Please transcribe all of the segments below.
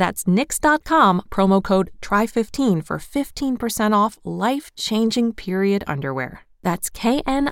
That's knix.com, promo code TRY15 for 15% off life changing period underwear. That's knix.com.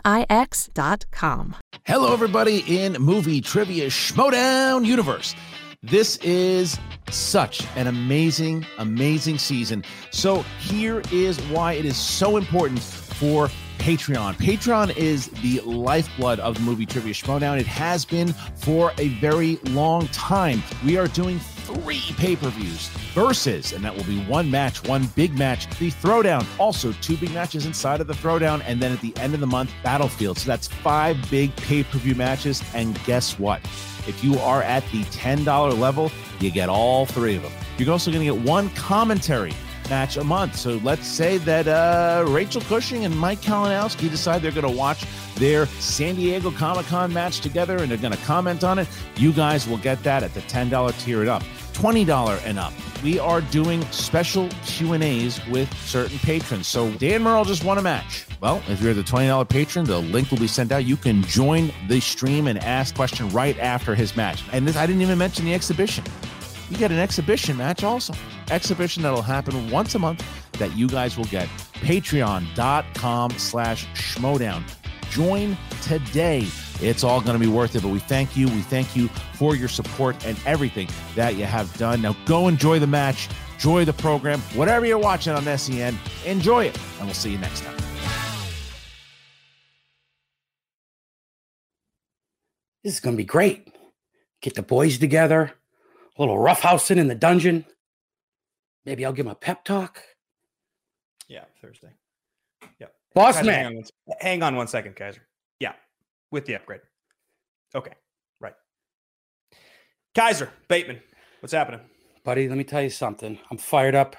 Hello, everybody in movie trivia Schmodown universe. This is such an amazing, amazing season. So, here is why it is so important for Patreon. Patreon is the lifeblood of the movie Trivia Schmodown. It has been for a very long time. We are doing three pay per views versus, and that will be one match, one big match, the Throwdown. Also, two big matches inside of the Throwdown, and then at the end of the month, Battlefield. So that's five big pay per view matches. And guess what? If you are at the $10 level, you get all three of them. You're also going to get one commentary match a month. So let's say that uh, Rachel Cushing and Mike Kalinowski decide they're going to watch their San Diego Comic Con match together and they're going to comment on it. You guys will get that at the $10 tier it up. $20 and up. We are doing special Q&As with certain patrons. So Dan Murrell just won a match. Well, if you're the $20 patron, the link will be sent out. You can join the stream and ask question right after his match. And this, I didn't even mention the exhibition. You get an exhibition match also. Exhibition that'll happen once a month that you guys will get. Patreon.com slash schmodown. Join today. It's all going to be worth it, but we thank you. We thank you for your support and everything that you have done. Now go enjoy the match, enjoy the program, whatever you're watching on SEN, enjoy it, and we'll see you next time. This is going to be great. Get the boys together, a little roughhousing in the dungeon. Maybe I'll give him a pep talk. Yeah, Thursday. Yep. Boss Kaiser, man. Hang on, one, hang on one second, Kaiser. Yeah, with the upgrade. Okay, right. Kaiser, Bateman, what's happening? Buddy, let me tell you something. I'm fired up.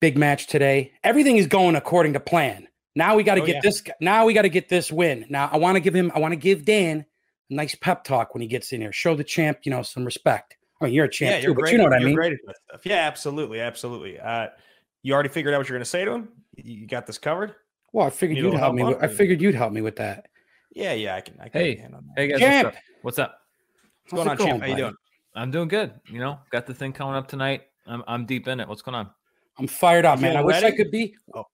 Big match today. Everything is going according to plan. Now we got to Oh, get yeah. this. Now we got to get this win. Now I want to give him. I want to give Dan a nice pep talk when he gets in here. Show the champ, you know, some respect. I mean, you're a champ yeah, too, you're but great. you know what I you're mean. great at that stuff. Yeah, absolutely, absolutely. Uh, you already figured out what you're going to say to him. You you got this covered. Well, I figured Need you'd little help me. With, I figured you'd help me with that. Yeah, yeah, I can. I can Hey, get a hand on that. Hey guys, Champ! what's up? What's what's going on, How's it champ? How you doing? I'm doing good. You know, got the thing coming up tonight. I'm I'm deep in it. What's going on? I'm fired up, man. I feeling wish I could be. Oh.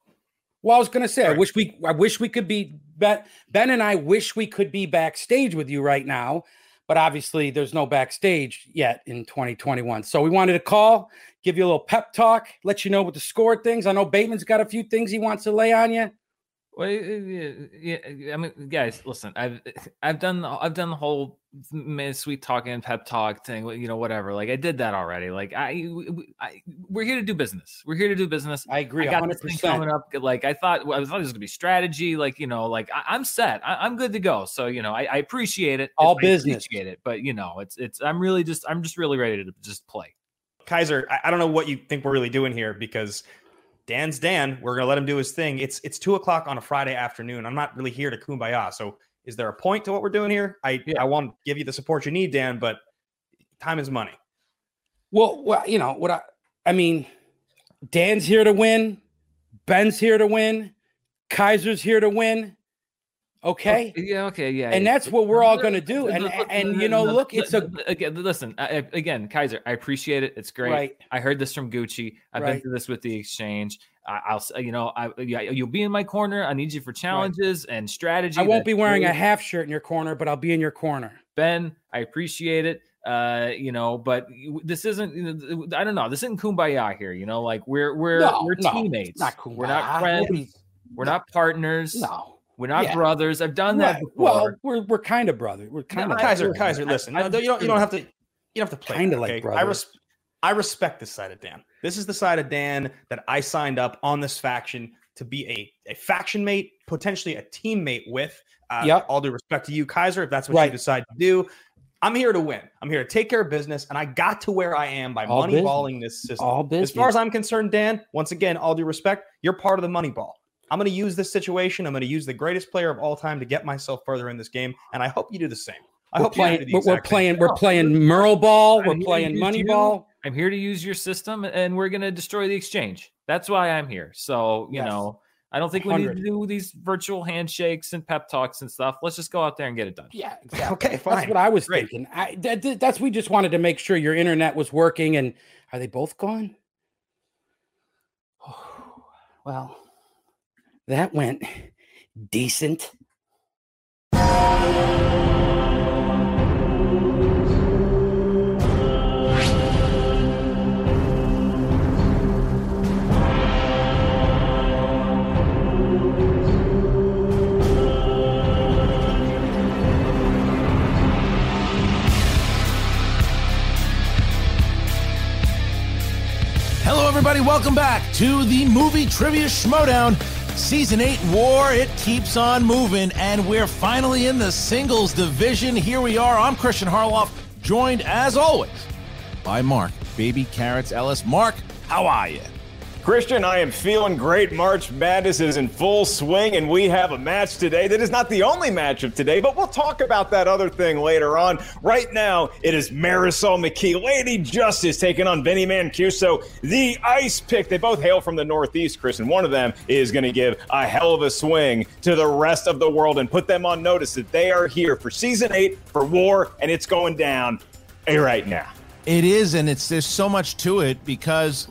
Well, I was gonna say, I wish we, I wish we could be. Ben, ben and I wish we could be backstage with you right now, but obviously there's no backstage yet in 2021. So we wanted to call, give you a little pep talk, let you know what the score things. I know Bateman's got a few things he wants to lay on you. Well, yeah, yeah, I mean, guys, listen. I've I've done the- I've done the whole sweet talking pep talk thing. You know, whatever. Like I did that already. Like I, I we're here to do business. We're here to do business. I agree, I got 100. this thing coming up. Like I thought, I thought it was gonna be strategy. Like you know, like I, I'm set. I, I'm good to go. So you know, I, I appreciate it. All I business. appreciate it. But you know, it's it's. I'm really just. I'm just really ready to just play. Kaiser, I, I don't know what you think we're really doing here because Dan's Dan. We're gonna let him do his thing. It's it's two o'clock on a Friday afternoon. I'm not really here to kumbaya. So is there a point to what we're doing here? I I want to give you the support you need, Dan, but time is money. Well, well, you know what I I mean, Dan's here to win, Ben's here to win, Kaiser's here to win. Okay. Okay, yeah. Okay. Yeah. And yeah. that's what we're all gonna do. And and you know, look, it's a again. Listen, I, I- again, Kaiser. I appreciate it. It's great. Right. I heard this from Gucci. I've been through this with the exchange. I, I'll, s- you know, I, yeah, you'll be in my corner. I need you for challenges and strategy. I won't be wearing a half shirt in your corner, but I'll be in your corner. Ben, I appreciate it. Uh, you know, but this isn't. You know, I don't know. This isn't kumbaya here. You know, like we're we're No, we're teammates. no, teammates. Not We're not friends. Nobody's- We're not partners. No. We're not Yeah. brothers. I've done that before. Well, we're we're kind of brothers. We're kind of Kaiser, Kaiser, listen. I- no, you don't. You don't have to. You don't have to play. Kinda that, like okay? I brothers. res- I respect this side of Dan. This is the side of Dan that I signed up on this faction to be a, a faction mate, potentially a teammate with. Uh, Yep. All due respect to you, Kaiser, if that's what Right. you decide to do. I'm here to win. I'm here to take care of business, and I got to where I am by All moneyballing this system. all business. As far as I'm concerned, Dan, once again, all due respect, you're part of the money ball. I'm going to use this situation. I'm going to use the greatest player of all time to get myself further in this game, and I hope you do the same. I we're hope you do playing. the We're, we're playing. thing. We're playing Murrell ball. I'm We're here playing to money ball. I'm here to use your system, and we're gonna destroy the exchange. That's why I'm here. So you Yes. know, I don't think we need to do these virtual handshakes and pep talks and stuff. Let's just go out there and get it done. Yeah, exactly. Okay, That's what I was Great. thinking. I, that, that- that's we just wanted to make sure your internet was working. And are they both gone? well, that went decent. Everybody. Welcome back to the movie trivia schmodown. Season 8 War, it keeps on moving, and we're finally in the singles division. Here we are. I'm Christian Harloff, joined as always by Mark, Baby Carrots Ellis. Mark, how are you? Christian, I am feeling great. March Madness is in full swing, and we have a match today that is not the only match of today, but we'll talk about that other thing later on. Right now, it is Marisol McKee, Lady Justice, taking on Vinny Mancuso, the Ice Pick. They both hail from the Northeast, Chris, and one of them is going to give a hell of a swing to the rest of the world and put them on notice that they are here for season eight for war, and it's going down right now. It is, and it's there's so much to it because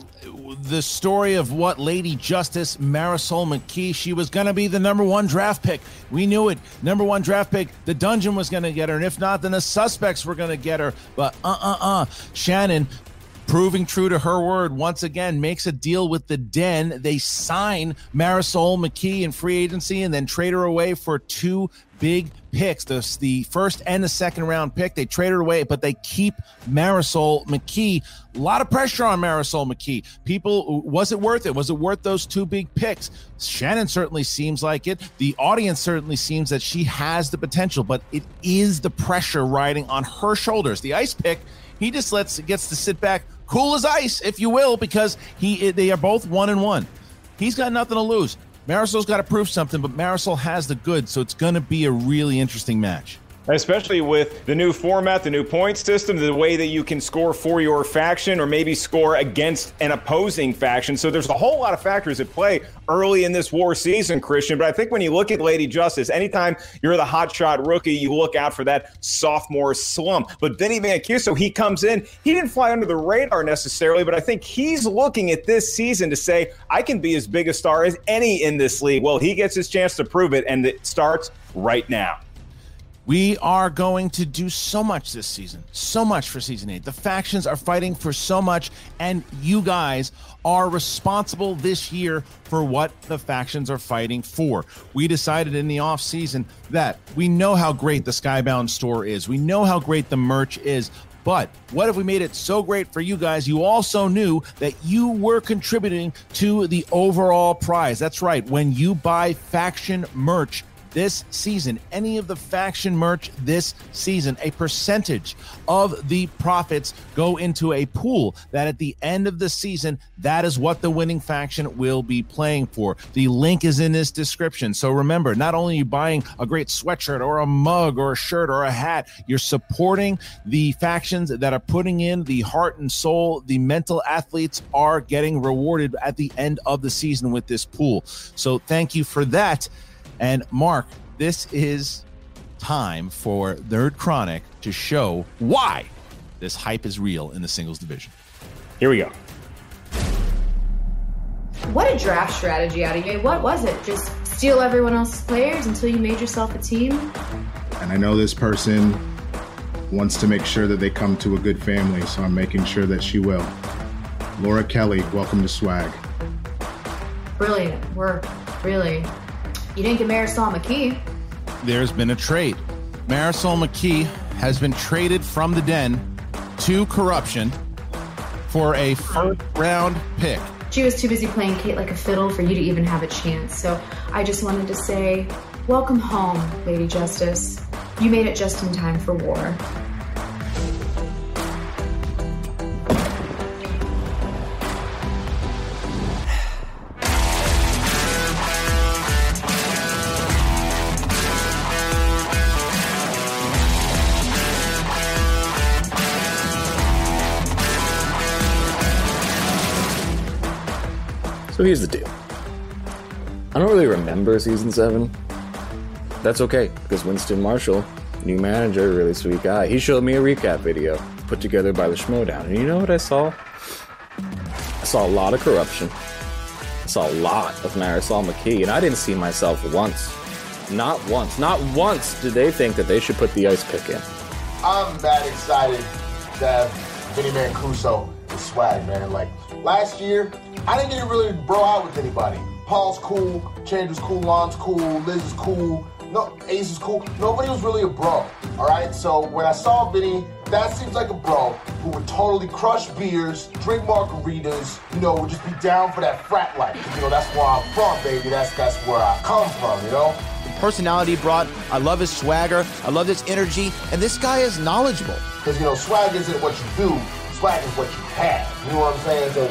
the story of what Lady Justice Marisol McKee, she was going to be the number one draft pick. We knew it. Number one draft pick. The dungeon was going to get her, and if not, then the suspects were going to get her. But uh uh uh, Shannon. Proving true to her word once again, makes a deal with the Den. They sign Marisol McKee in free agency and then trade her away for two big picks the, the first and the second round pick. They trade her away, but they keep Marisol McKee. A lot of pressure on Marisol McKee. People, was it worth it? Was it worth those two big picks? Shannon certainly seems like it. The audience certainly seems that she has the potential, but it is the pressure riding on her shoulders. The ice pick, he just lets gets to sit back, cool as ice, if you will, because he they are both one and one. He's got nothing to lose. Marisol's got to prove something, but Marisol has the goods, so it's going to be a really interesting match. Especially with the new format, the new point system, the way that you can score for your faction or maybe score against an opposing faction. So there's a whole lot of factors at play early in this war season, Christian. But I think when you look at Lady Justice, anytime you're the hotshot rookie, you look out for that sophomore slump. But Vinny Mancuso, he comes in, he didn't fly under the radar necessarily, but I think he's looking at this season to say, I can be as big a star as any in this league. Well, he gets his chance to prove it, and it starts right now. We are going to do so much this season, so much for season eight. The factions are fighting for so much, and you guys are responsible this year for what the factions are fighting for. We decided in the off season that we know how great the Skybound store is, we know how great the merch is. But what if we made it so great for you guys? You also knew that you were contributing to the overall prize. That's right. When you buy faction merch, this season, any of the faction merch this season, a percentage of the profits go into a pool that at the end of the season, that is what the winning faction will be playing for. The link is in this description. So remember, not only are you buying a great sweatshirt or a mug or a shirt or a hat, you're supporting the factions that are putting in the heart and soul. The mental athletes are getting rewarded at the end of the season with this pool. So thank you for that. And Mark, this is time for Nerd Chronic to show why this hype is real in the singles division. Here we go. What a draft strategy out of you. What was it? Just steal everyone else's players until you made yourself a team? And I know this person wants to make sure that they come to a good family, so I'm making sure that she will. Laura Kelly, welcome to Swag. Brilliant work, really. You didn't get Marisol McKee. There's been a trade. Marisol McKee has been traded from the den to corruption for a first round pick. She was too busy playing Kate like a fiddle for you to even have a chance. So I just wanted to say, welcome home, Lady Justice. You made it just in time for war. So here's the deal. I don't really remember season seven. That's okay, because Winston Marshall, new manager, really sweet guy, he showed me a recap video put together by the Schmodown. And you know what I saw? I saw a lot of corruption. I saw a lot of Marisol McKee, and I didn't see myself once. Not once. Not once did they think that they should put the ice pick in. I'm that excited that Vinny Mancuso is swag, man. Like last year, I didn't get to really bro out with anybody. Paul's cool, Chandra's cool, Lon's cool, Liz is cool, no, Ace is cool. Nobody was really a bro. All right. So when I saw Vinny, that seems like a bro who would totally crush beers, drink margaritas. You know, would just be down for that frat life. You know, that's where I'm from, baby. That's that's where I come from. You know. personality he brought. I love his swagger. I love his energy. And this guy is knowledgeable. Because, you know, swag isn't what you do, is what you have. You know what I'm saying? So,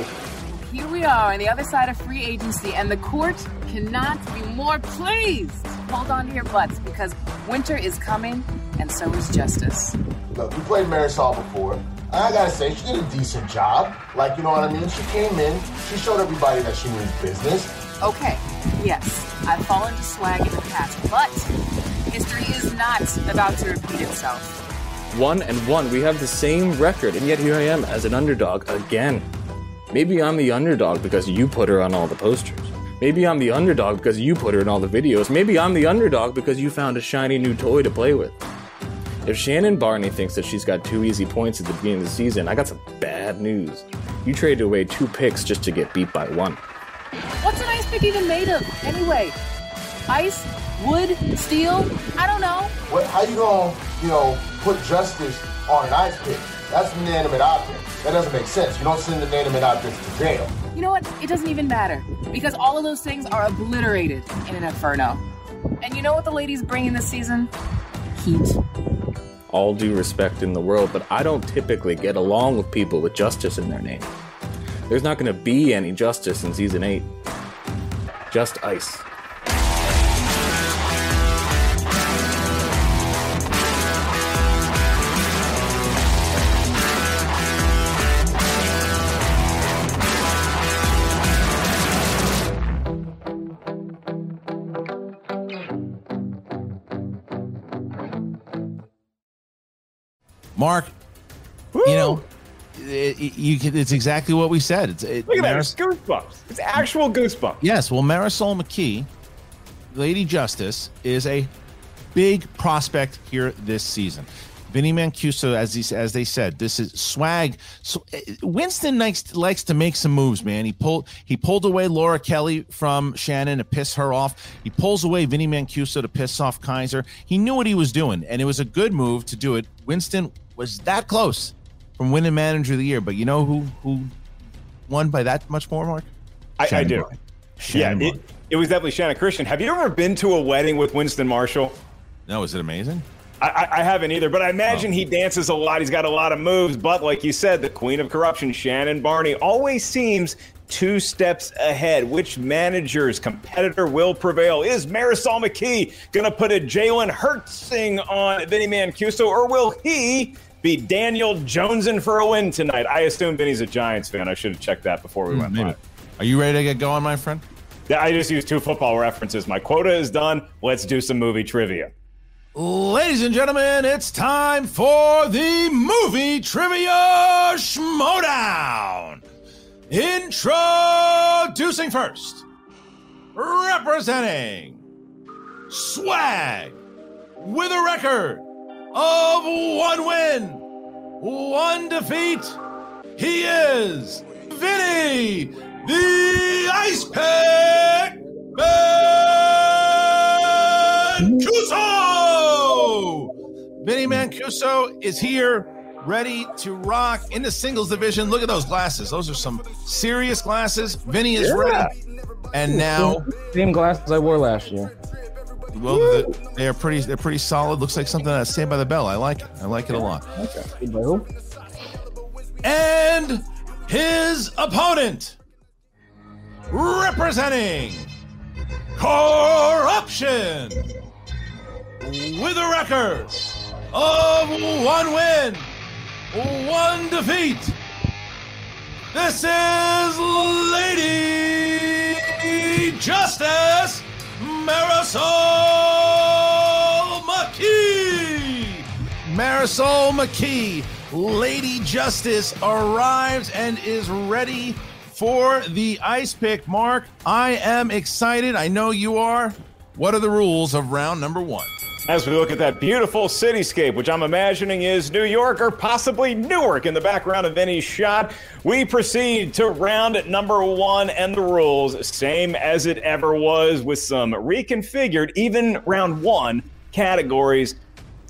Here we are on the other side of free agency, and the court cannot be more pleased. Hold on to your butts because winter is coming, and so is justice. look, we played Marisol before. I gotta say, she did a decent job. Like, you know what I mean? She came in, she showed everybody that she means business. Okay, yes, I've fallen to swag in the past, but history is not about to repeat itself. One and one, we have the same record, and yet here I am as an underdog again. Maybe I'm the underdog because you put her on all the posters. Maybe I'm the underdog because you put her in all the videos. Maybe I'm the underdog because you found a shiny new toy to play with. If Shannon Barney thinks that she's got two easy points at the beginning of the season, I got some bad news. You traded away two picks just to get beat by one. What's an ice pick even made of, anyway? Ice? Wood? Steel? I don't know. What, how you gonna, you know, put justice on an ice pick? That's an inanimate object. That doesn't make sense. You don't send inanimate objects to jail. You know what? It doesn't even matter because all of those things are obliterated in an inferno. And you know what the ladies bring in this season? Heat. All due respect in the world, but I don't typically get along with people with justice in their name. There's not going to be any justice in season 8. Just ice. Mark, you know, it, it- you can, it's exactly what we said. It's it, Look at that. It's goosebumps. It's actual goosebumps. Yes, well, Marisol McKee, Lady Justice, is a big prospect here this season. Vinny Mancuso, as he, as they said, this is swag. So uh, Winston likes likes to make some moves, man. He pulled he pulled away Laura Kelly from Shannon to piss her off. He pulls away Vinny Mancuso to piss off Kaiser. He knew what he was doing, and it was a good move to do it. Winston was that close from winning Manager of the Year, but you know who who won by that much more, Mark? I, I do. Yeah, it, It was definitely Shannon Christian. Have you ever been to a wedding with Winston Marshall? No, is it amazing? I, I, haven't either, but I imagine oh. he dances a lot. He's got a lot of moves. But like you said, the queen of corruption, Shannon Barney, always seems two steps ahead. Which manager's competitor will prevail? Is Marisol McKee going to put a Jalen Hurtsing on Vinny Mancuso, or will he be Daniel Joneson for a win tonight? I assume Vinny's a Giants fan. I should have checked that before we Hmm, went maybe. live. Are you ready to get going, my friend? Yeah, I just used two football references. My quota is done. Let's do some movie trivia. Ladies and gentlemen, it's time for the movie trivia schmodown. Introducing first, representing Swag with a record of one win, one defeat. He is Vinny, the Ice Pick Mancuso. Vinny Mancuso is here, ready to rock in the singles division. Look at those glasses; those are some serious glasses. Vinny is Yeah. ready, and now, same glasses I wore last year. Well, the, they are pretty. They're pretty solid. Looks like something that's Saved by the Bell. I like it. I like it a lot. Okay. And his opponent, representing corruption, with a record of one win, one defeat. This is Lady Justice Marisol McKee. Marisol McKee, Lady Justice, arrives and is ready for the ice pick. Mark, I am excited. I know you are. What are the rules of round number one? As we look at that beautiful cityscape, which I'm imagining is New York or possibly Newark in the background of any shot, we proceed to round number one and the rules, same as it ever was, with some reconfigured, even round one categories.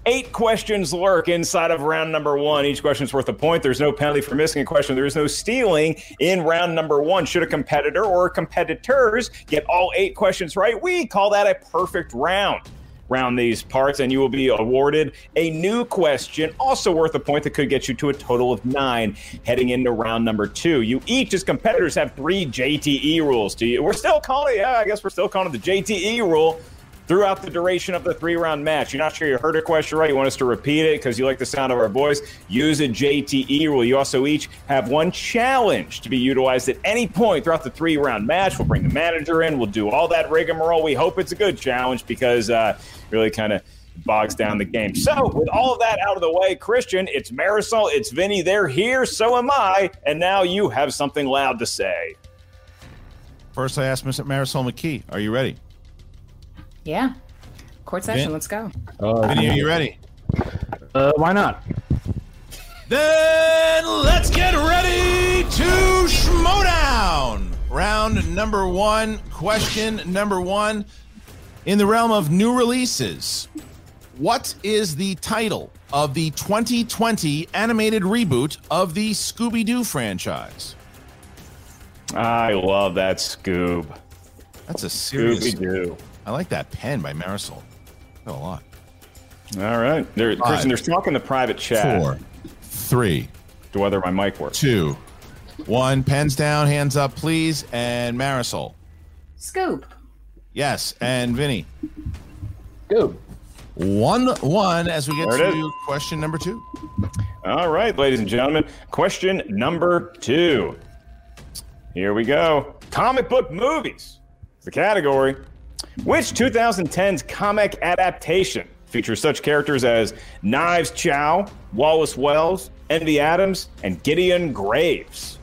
Eight questions lurk inside of round number one. Each question's worth a point. There's no penalty for missing a question. There is no stealing in round number one. Should a competitor or competitors get all eight questions right, we call that a perfect round round these parts, and you will be awarded a new question, also worth a point that could get you to a total of nine heading into round number two. You each, as competitors, have three JTE rules. Do you? We're still calling it. Yeah, I guess we're still calling it the JTE rule. Throughout the duration of the three round match. You're not sure you heard a question right. You want us to repeat it because you like the sound of our voice. Use a JTE rule. You also each have one challenge to be utilized at any point throughout the three round match. We'll bring the manager in. We'll do all that rigmarole. We hope it's a good challenge because uh, really kind of bogs down the game. So, with all that out of the way, Christian, it's Marisol, it's Vinny. They're here. So am I. And now you have something loud to say. First, I asked Mr. Marisol McKee, are you ready? Yeah. Court session. Vin- Let's go. Vinny, are you ready? Uh, why not? Then let's get ready to schmodown. Round number one, question number one. In the realm of new releases, what is the title of the 2020 animated reboot of the Scooby Doo franchise? I love that Scoob. That's a serious. Scooby-Doo. I like that pen by Marisol. Got a lot. All right. There, Five. Christian, there's talk in the private chat Four, three, to whether my mic works. two, one. Pens down, hands up, please. And Marisol. Scoob. Yes. And Vinny. Go. One one as we get There to question number two. All right, ladies and gentlemen. Question number two. Here we go. Comic book movies. The category. Which 2010's comic adaptation features such characters as Knives Chow, Wallace Wells, Envy Adams, and Gideon Graves?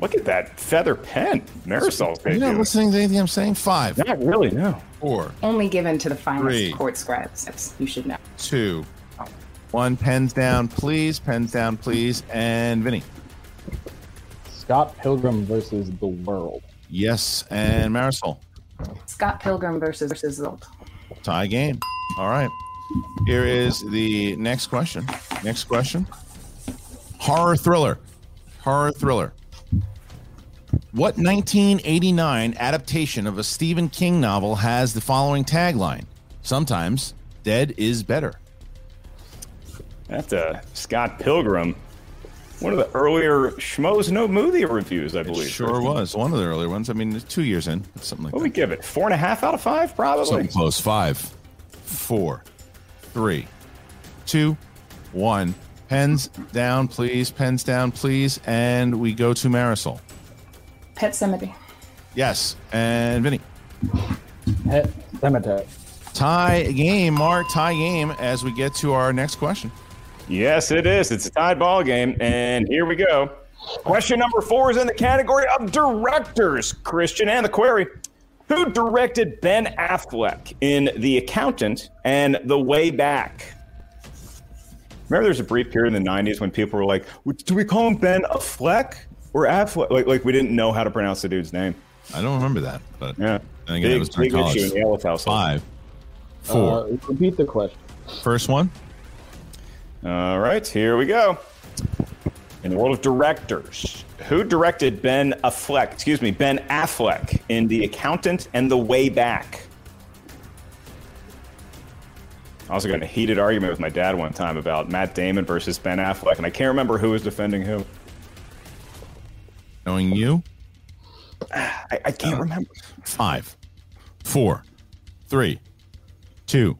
Look at that feather pen. Marisol's You're not listening to anything I'm saying? Five. Not really, no. Four, Only given to the finest Three. court scribes. You should know. two, one. Pens down, please. Pens down, please. And Vinny. Scott Pilgrim versus the World. Yes. And Marisol. Scott Pilgrim versus versus Zolt. Tie game. All right. Here is the next question. Next question. Horror thriller. Horror thriller. What 1989 adaptation of a Stephen King novel has the following tagline? Sometimes dead is better. That's uh, Scott Pilgrim. One of the earlier Schmoes Know Movie reviews, I believe. Sure was one of the earlier ones. I mean, it's two years in, something like What that. we give it? Four and a half out of five, probably. Something close. Five, four, three, two, one. Pens down, please. Pens down, please. And we go to Marisol. Pet Sematary. Yes. And Vinny. Pet Sematary. Tie game, Mark. Tie game as we get to our next question. Yes, it is. It's a tied ball game, and here we go. Question number four is in the category of directors. Christian and the query: Who directed Ben Affleck in The Accountant and The Way Back? Remember, there's a brief period in the '90s when people were like, "Do we call him Ben Affleck or Affleck?" Like, like we didn't know how to pronounce the dude's name. I don't remember that, but yeah, I think big, that was during big college. issue in the Ellis. Five, four. Uh, repeat the question. First one. All right, here we go. In the world of directors, who directed Ben Affleck? Excuse me, Ben Affleck in The Accountant and The Way Back. I also got in a heated argument with my dad one time about Matt Damon versus Ben Affleck, and I can't remember who was defending who. Knowing you, I, I can't uh, remember. five, four, three, two,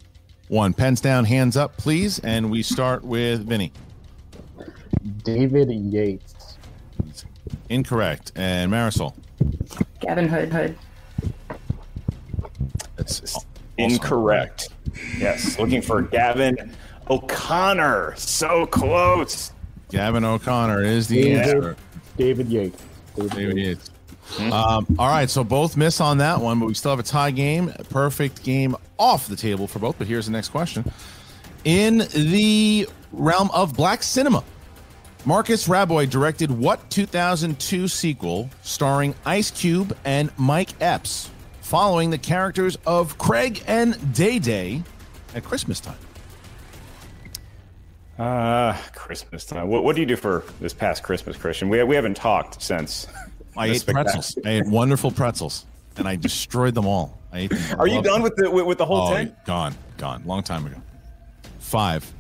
one. Pens down, hands up, please. And we start with Vinny. David Yates. Incorrect. And Marisol. Gavin Hood. Hood. That's Incorrect. Yes, looking for Gavin O'Connor. So close. Gavin O'Connor is the David, answer. David Yates. David Yates. Um, all right, so both miss on that one, but we still have a tie game. Perfect game off the table for both. But here's the next question. In the realm of black cinema, Marcus Raboy directed what 2002 sequel starring Ice Cube and Mike Epps, following the characters of Craig and Day Day at Christmas time? Uh, Christmas time. What, what do you do for this past Christmas, Christian? We, we haven't talked since. I the ate pretzels. I ate wonderful pretzels, and I destroyed them all. I ate them. I Are you done them. with the with, with the whole oh, thing? Gone, gone, long time ago. Five,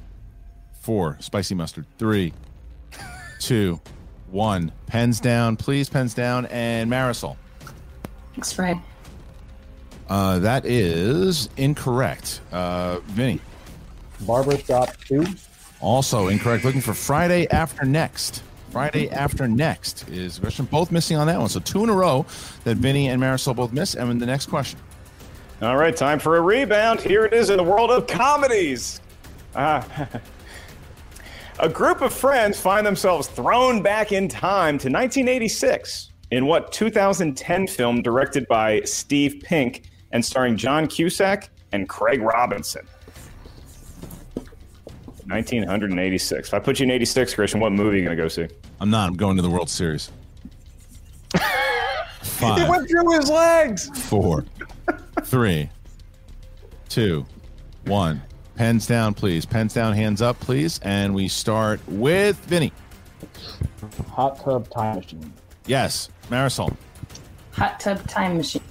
four, spicy mustard. Three, two, one. Pens down, please. Pens down, and Marisol. X-ray. Uh, that is incorrect. Uh, Vinny. Barbershop 2. Also incorrect. Looking for Friday after next. Friday after next is the question. Both missing on that one. So two in a row that Vinny and Marisol both miss. And the next question. All right, time for a rebound. Here it is in the world of comedies. Ah. a group of friends find themselves thrown back in time to 1986 in what 2010 film directed by Steve Pink and starring John Cusack and Craig Robinson. 1986. If I put you in 86, Christian, what movie are you going to go see? I'm not. I'm going to the World Series. He Five, went through his legs. four, three, two, one. Pens down, please. Pens down, hands up, please. And we start with Vinny. Hot Tub Time Machine. Yes, Marisol. Hot Tub Time Machine.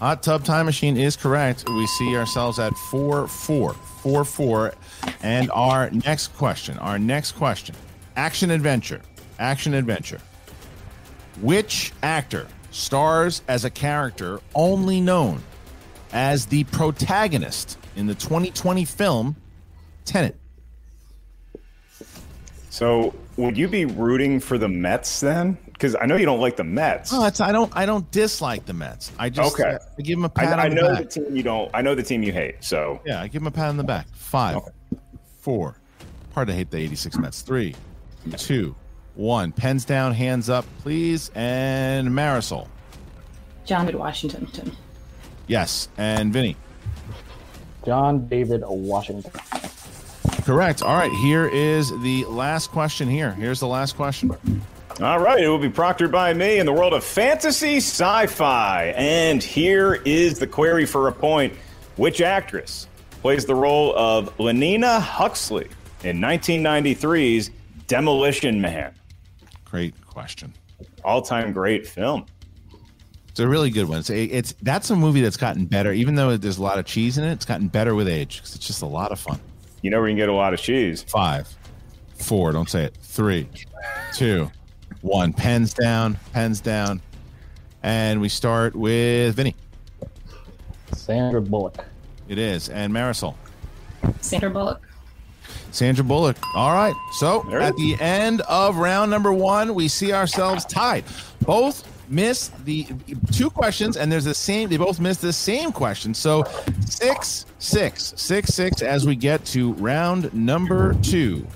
Hot Tub Time Machine is correct. We see ourselves at 4 4. 4 4. And our next question, our next question action adventure. Action adventure. Which actor stars as a character only known as the protagonist in the 2020 film Tenet? So, would you be rooting for the Mets then? Because I know you don't like the Mets. Oh, it's, I don't I don't dislike the Mets. I just Okay. I give them a pat I on the know back. the team you don't. I know the team you hate. So Yeah, I give them a pat on the back. Five, four. Hard to hate the 86 Mets. Three, two, one. Pens down, hands up, please. And Marisol. John David Washington. Yes. And Vinny. John David Washington. Correct. All right. Here is the last question here. Here's the last question. All right, it will be proctored by me in the world of fantasy sci-fi. And here is the query for a point. Which actress plays the role of Lenina Huxley in 1993's Demolition Man? Great question. All-time great film. It's a really good one. It's, it's that's a movie that's gotten better, even though there's a lot of cheese in it. It's gotten better with age 'cause it's just a lot of fun. You know where you can get a lot of cheese. Five, four. Don't say it. Three, two, one. Pens down. Pens down. And we start with Vinny. Sandra Bullock. It is, and Marisol. Sandra Bullock. Sandra Bullock. All right. So at the end of round number one, we see ourselves tied. Both miss the two questions, and there's the same. They both miss the same question. So six, six, six, six. As we get to round number two,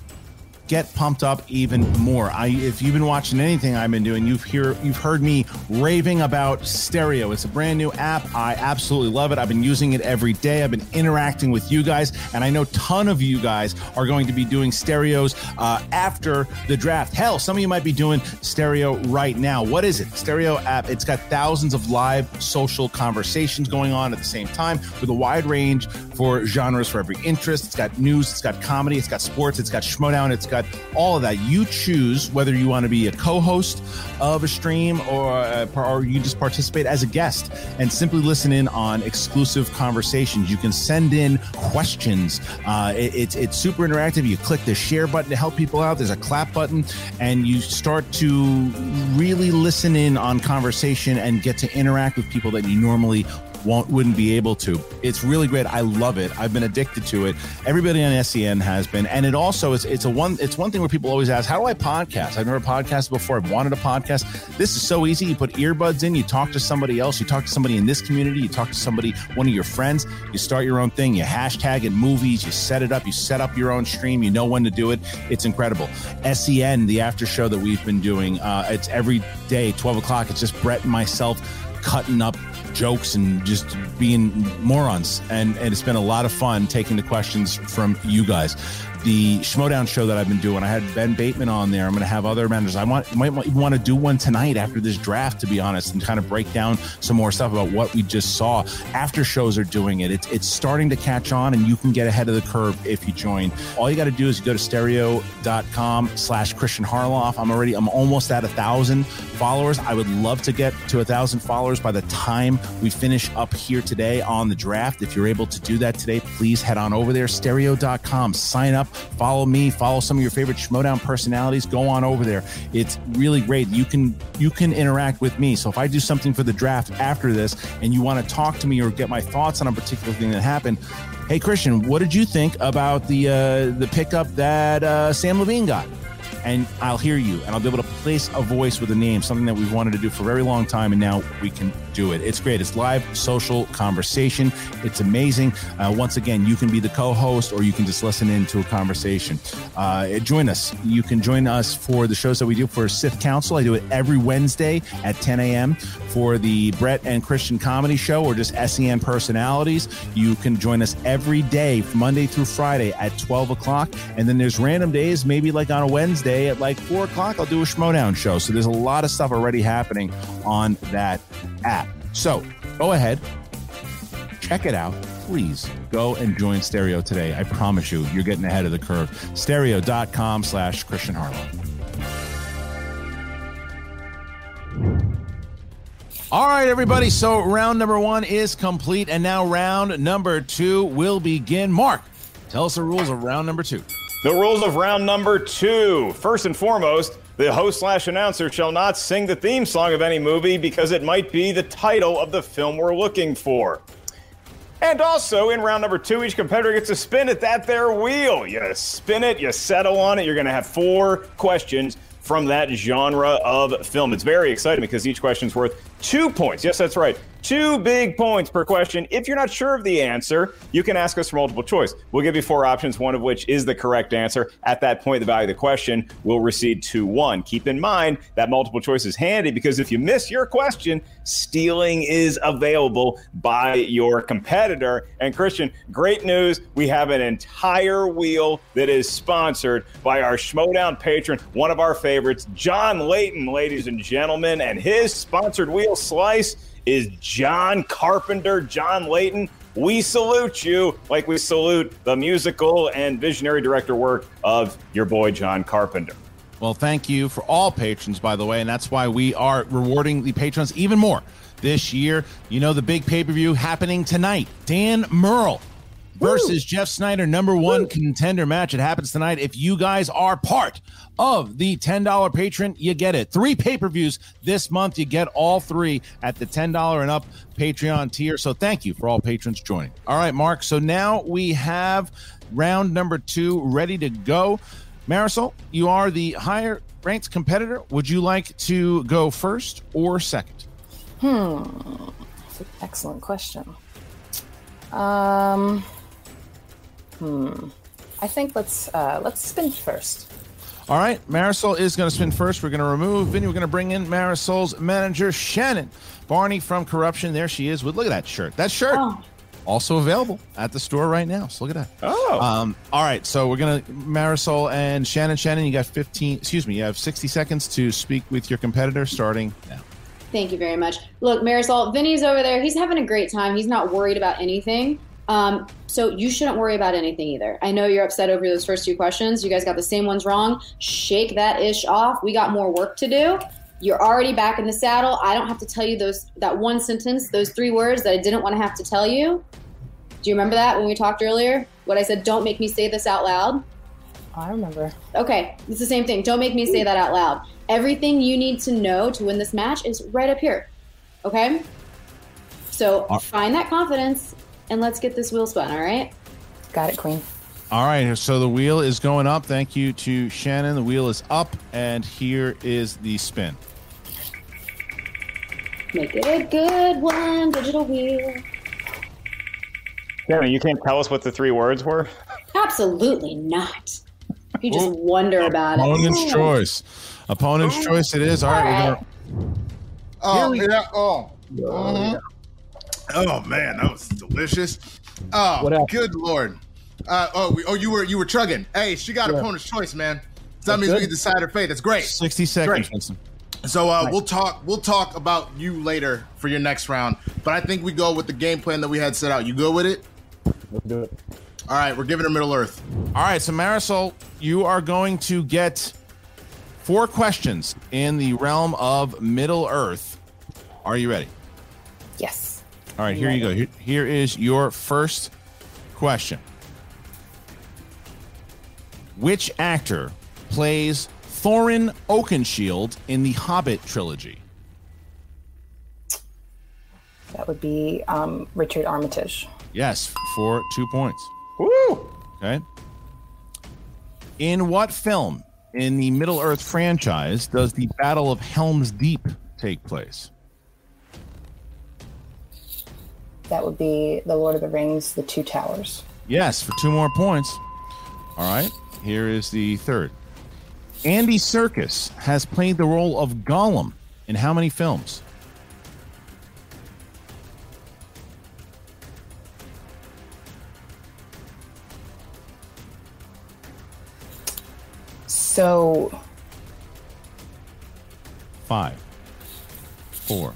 get pumped up even more. I, if you've been watching anything I've been doing, you've hear you've heard me raving about Stereo. It's a brand new app. I absolutely love it. I've been using it every day. I've been interacting with you guys, and I know ton of you guys are going to be doing stereos uh, after the draft. Hell, some of you might be doing stereo right now. What is it? Stereo app. It's got thousands of live social conversations going on at the same time with a wide range for genres for every interest. It's got news. It's got comedy. It's got sports. It's got schmodown. It's got all of that. You choose whether you want to be a co-host of a stream or, uh, or you just participate as a guest and simply listen in on exclusive conversations. You can send in questions. Uh, it- it's it's super interactive. You click the share button to help people out. There's a clap button, and you start to really listen in on conversation and get to interact with people that you normally won't wouldn't be able to. It's really great. I love it. I've been addicted to it. Everybody on SEN has been, and it also is. It's a one. It's one thing where people always ask, "How do I podcast?" I've never podcasted before. I've wanted a podcast. This is so easy. You put earbuds in. You talk to somebody else. You talk to somebody in this community. You talk to somebody, one of your friends. You start your own thing. You hashtag it movies. You set it up. You set up your own stream. You know when to do it. It's incredible. SEN, the after show that we've been doing. Uh, it's every day, twelve o'clock. It's just Brett and myself cutting up jokes and just being morons. And, and it's been a lot of fun taking the questions from you guys. The Schmodown show that I've been doing, I had Ben Bateman on there. I'm going to have other managers. I want might want to do one tonight after this draft, to be honest, and kind of break down some more stuff about what we just saw. After shows are doing it. It's it's starting to catch on, and you can get ahead of the curve if you join. All you got to do is go to stereo.com slash Christian Harloff. I'm already I'm almost at a thousand followers. I would love to get to a thousand followers by the time we finish up here today on the draft. If you're able to do that today, please head on over there, stereo.com, sign up, follow me, follow some of your favorite Schmodown personalities. Go on over there. It's really great. You can you can interact with me. So if I do something for the draft after this and you want to talk to me or get my thoughts on a particular thing that happened, hey Christian, what did you think about the uh, the pickup that uh, Sam Levine got? And I'll hear you and I'll be able to place a voice with a name, something that we've wanted to do for a very long time, and now we can do it. It's great. It's live social conversation. It's amazing. Uh, once again, you can be the co-host or you can just listen in to a conversation. Uh, join us. You can join us for the shows that we do for Sith Council. I do it every Wednesday at 10 a.m. for the Brett and Christian Comedy Show or just SEN personalities. You can join us every day, Monday through Friday at 12 o'clock. And then there's random days, maybe like on a Wednesday at like 4 o'clock, I'll do a Schmodown show. So there's a lot of stuff already happening on that app. So go ahead, check it out. Please go and join Stereo today. I promise you, you're getting ahead of the curve. Stereo.com slash Christian Harloff. All right, everybody. So round number one is complete, and now round number two will begin. Mark, tell us the rules of round number two. The rules of round number two. First and foremost, the host slash announcer shall not sing the theme song of any movie because it might be the title of the film we're looking for. And also, in round number two, each competitor gets to spin at that there wheel. You spin it, you settle on it. You're going to have four questions from that genre of film. It's very exciting because each question's worth two points. Yes, that's right. Two big points per question. If you're not sure of the answer, you can ask us for multiple choice. We'll give you four options, one of which is the correct answer. At that point, the value of the question will recede to one. Keep in mind that multiple choice is handy because if you miss your question, stealing is available by your competitor. And Christian, great news. We have an entire wheel that is sponsored by our Schmodown patron, one of our favorites, John Layton, ladies and gentlemen. And his sponsored wheel slice is John Carpenter. John Layton, we salute you like we salute the musical and visionary director work of your boy John Carpenter. Well, thank you for all patrons, by the way, and that's why we are rewarding the patrons even more this year. You know, the big pay per view happening tonight. Dan Murrell versus Jeff Sneider, number one contender match. It happens tonight. If you guys are part of the $10 patron, you get it. Three pay per views this month. You get all three at the $10 and up Patreon tier. So thank you for all patrons joining. All right, Mark. So now we have round number two ready to go. Marisol, you are the higher ranked competitor. Would you like to go first or second? Hmm. That's an excellent question. Um. Hmm. I think let's uh, let's spin first. All right, Marisol is going to spin first. We're going to remove Vinny. We're going to bring in Marisol's manager, Shannon Barney from Corruption. There she is with look at that shirt. That shirt also available at the store right now. So look at that. Oh. Um, all right, so we're gonna Marisol and Shannon. Shannon, you got 15. Excuse me, you have 60 seconds to speak with your competitor starting now. Thank you very much. Look, Marisol, Vinny's over there. He's having a great time. He's not worried about anything. Um, so you shouldn't worry about anything either. I know you're upset over those first two questions. You guys got the same ones wrong. Shake that ish off. We got more work to do. You're already back in the saddle. I don't have to tell you those that one sentence, those three words that I didn't want to have to tell you. Do you remember that when we talked earlier? What I said, don't make me say this out loud. I remember. Okay, it's the same thing. Don't make me say that out loud. Everything you need to know to win this match is right up here. Okay? So find that confidence and let's get this wheel spun, all right? Got it, Queen. All right, so the wheel is going up. Thank you to Shannon. The wheel is up, and here is the spin. Make it a good one, digital wheel. Shannon, you can't tell us what the three words were? Absolutely not. You just wonder about it. Opponent's choice. Opponent's choice. It is. All right, we're gonna. Oh, yeah. Oh. Mhm. Oh man, that was delicious. Oh, good lord. Uh, oh, we, oh, you were you were chugging. Hey, she got Yeah. opponent's choice, man. So that means good. we can decide her fate. That's great. 60 seconds, Great. So uh, Nice. we'll talk. We'll talk about you later for your next round. But I think we go with the game plan that we had set out. You go with it? Let's do it. All right, we're giving her Middle Earth. All right, so Marisol, you are going to get four questions in the realm of Middle Earth. Are you ready? Yes. All right, here you go. Here, here is your first question. Which actor plays Thorin Oakenshield in the Hobbit trilogy? That would be um, Richard Armitage. Yes, for two points. Woo! Okay. In what film in the Middle Earth franchise does the Battle of Helm's Deep take place? That would be The Lord of the Rings, The Two Towers. Yes, for two more points. All right. Here is the third. Andy Serkis has played the role of Gollum in how many films? So Five, four,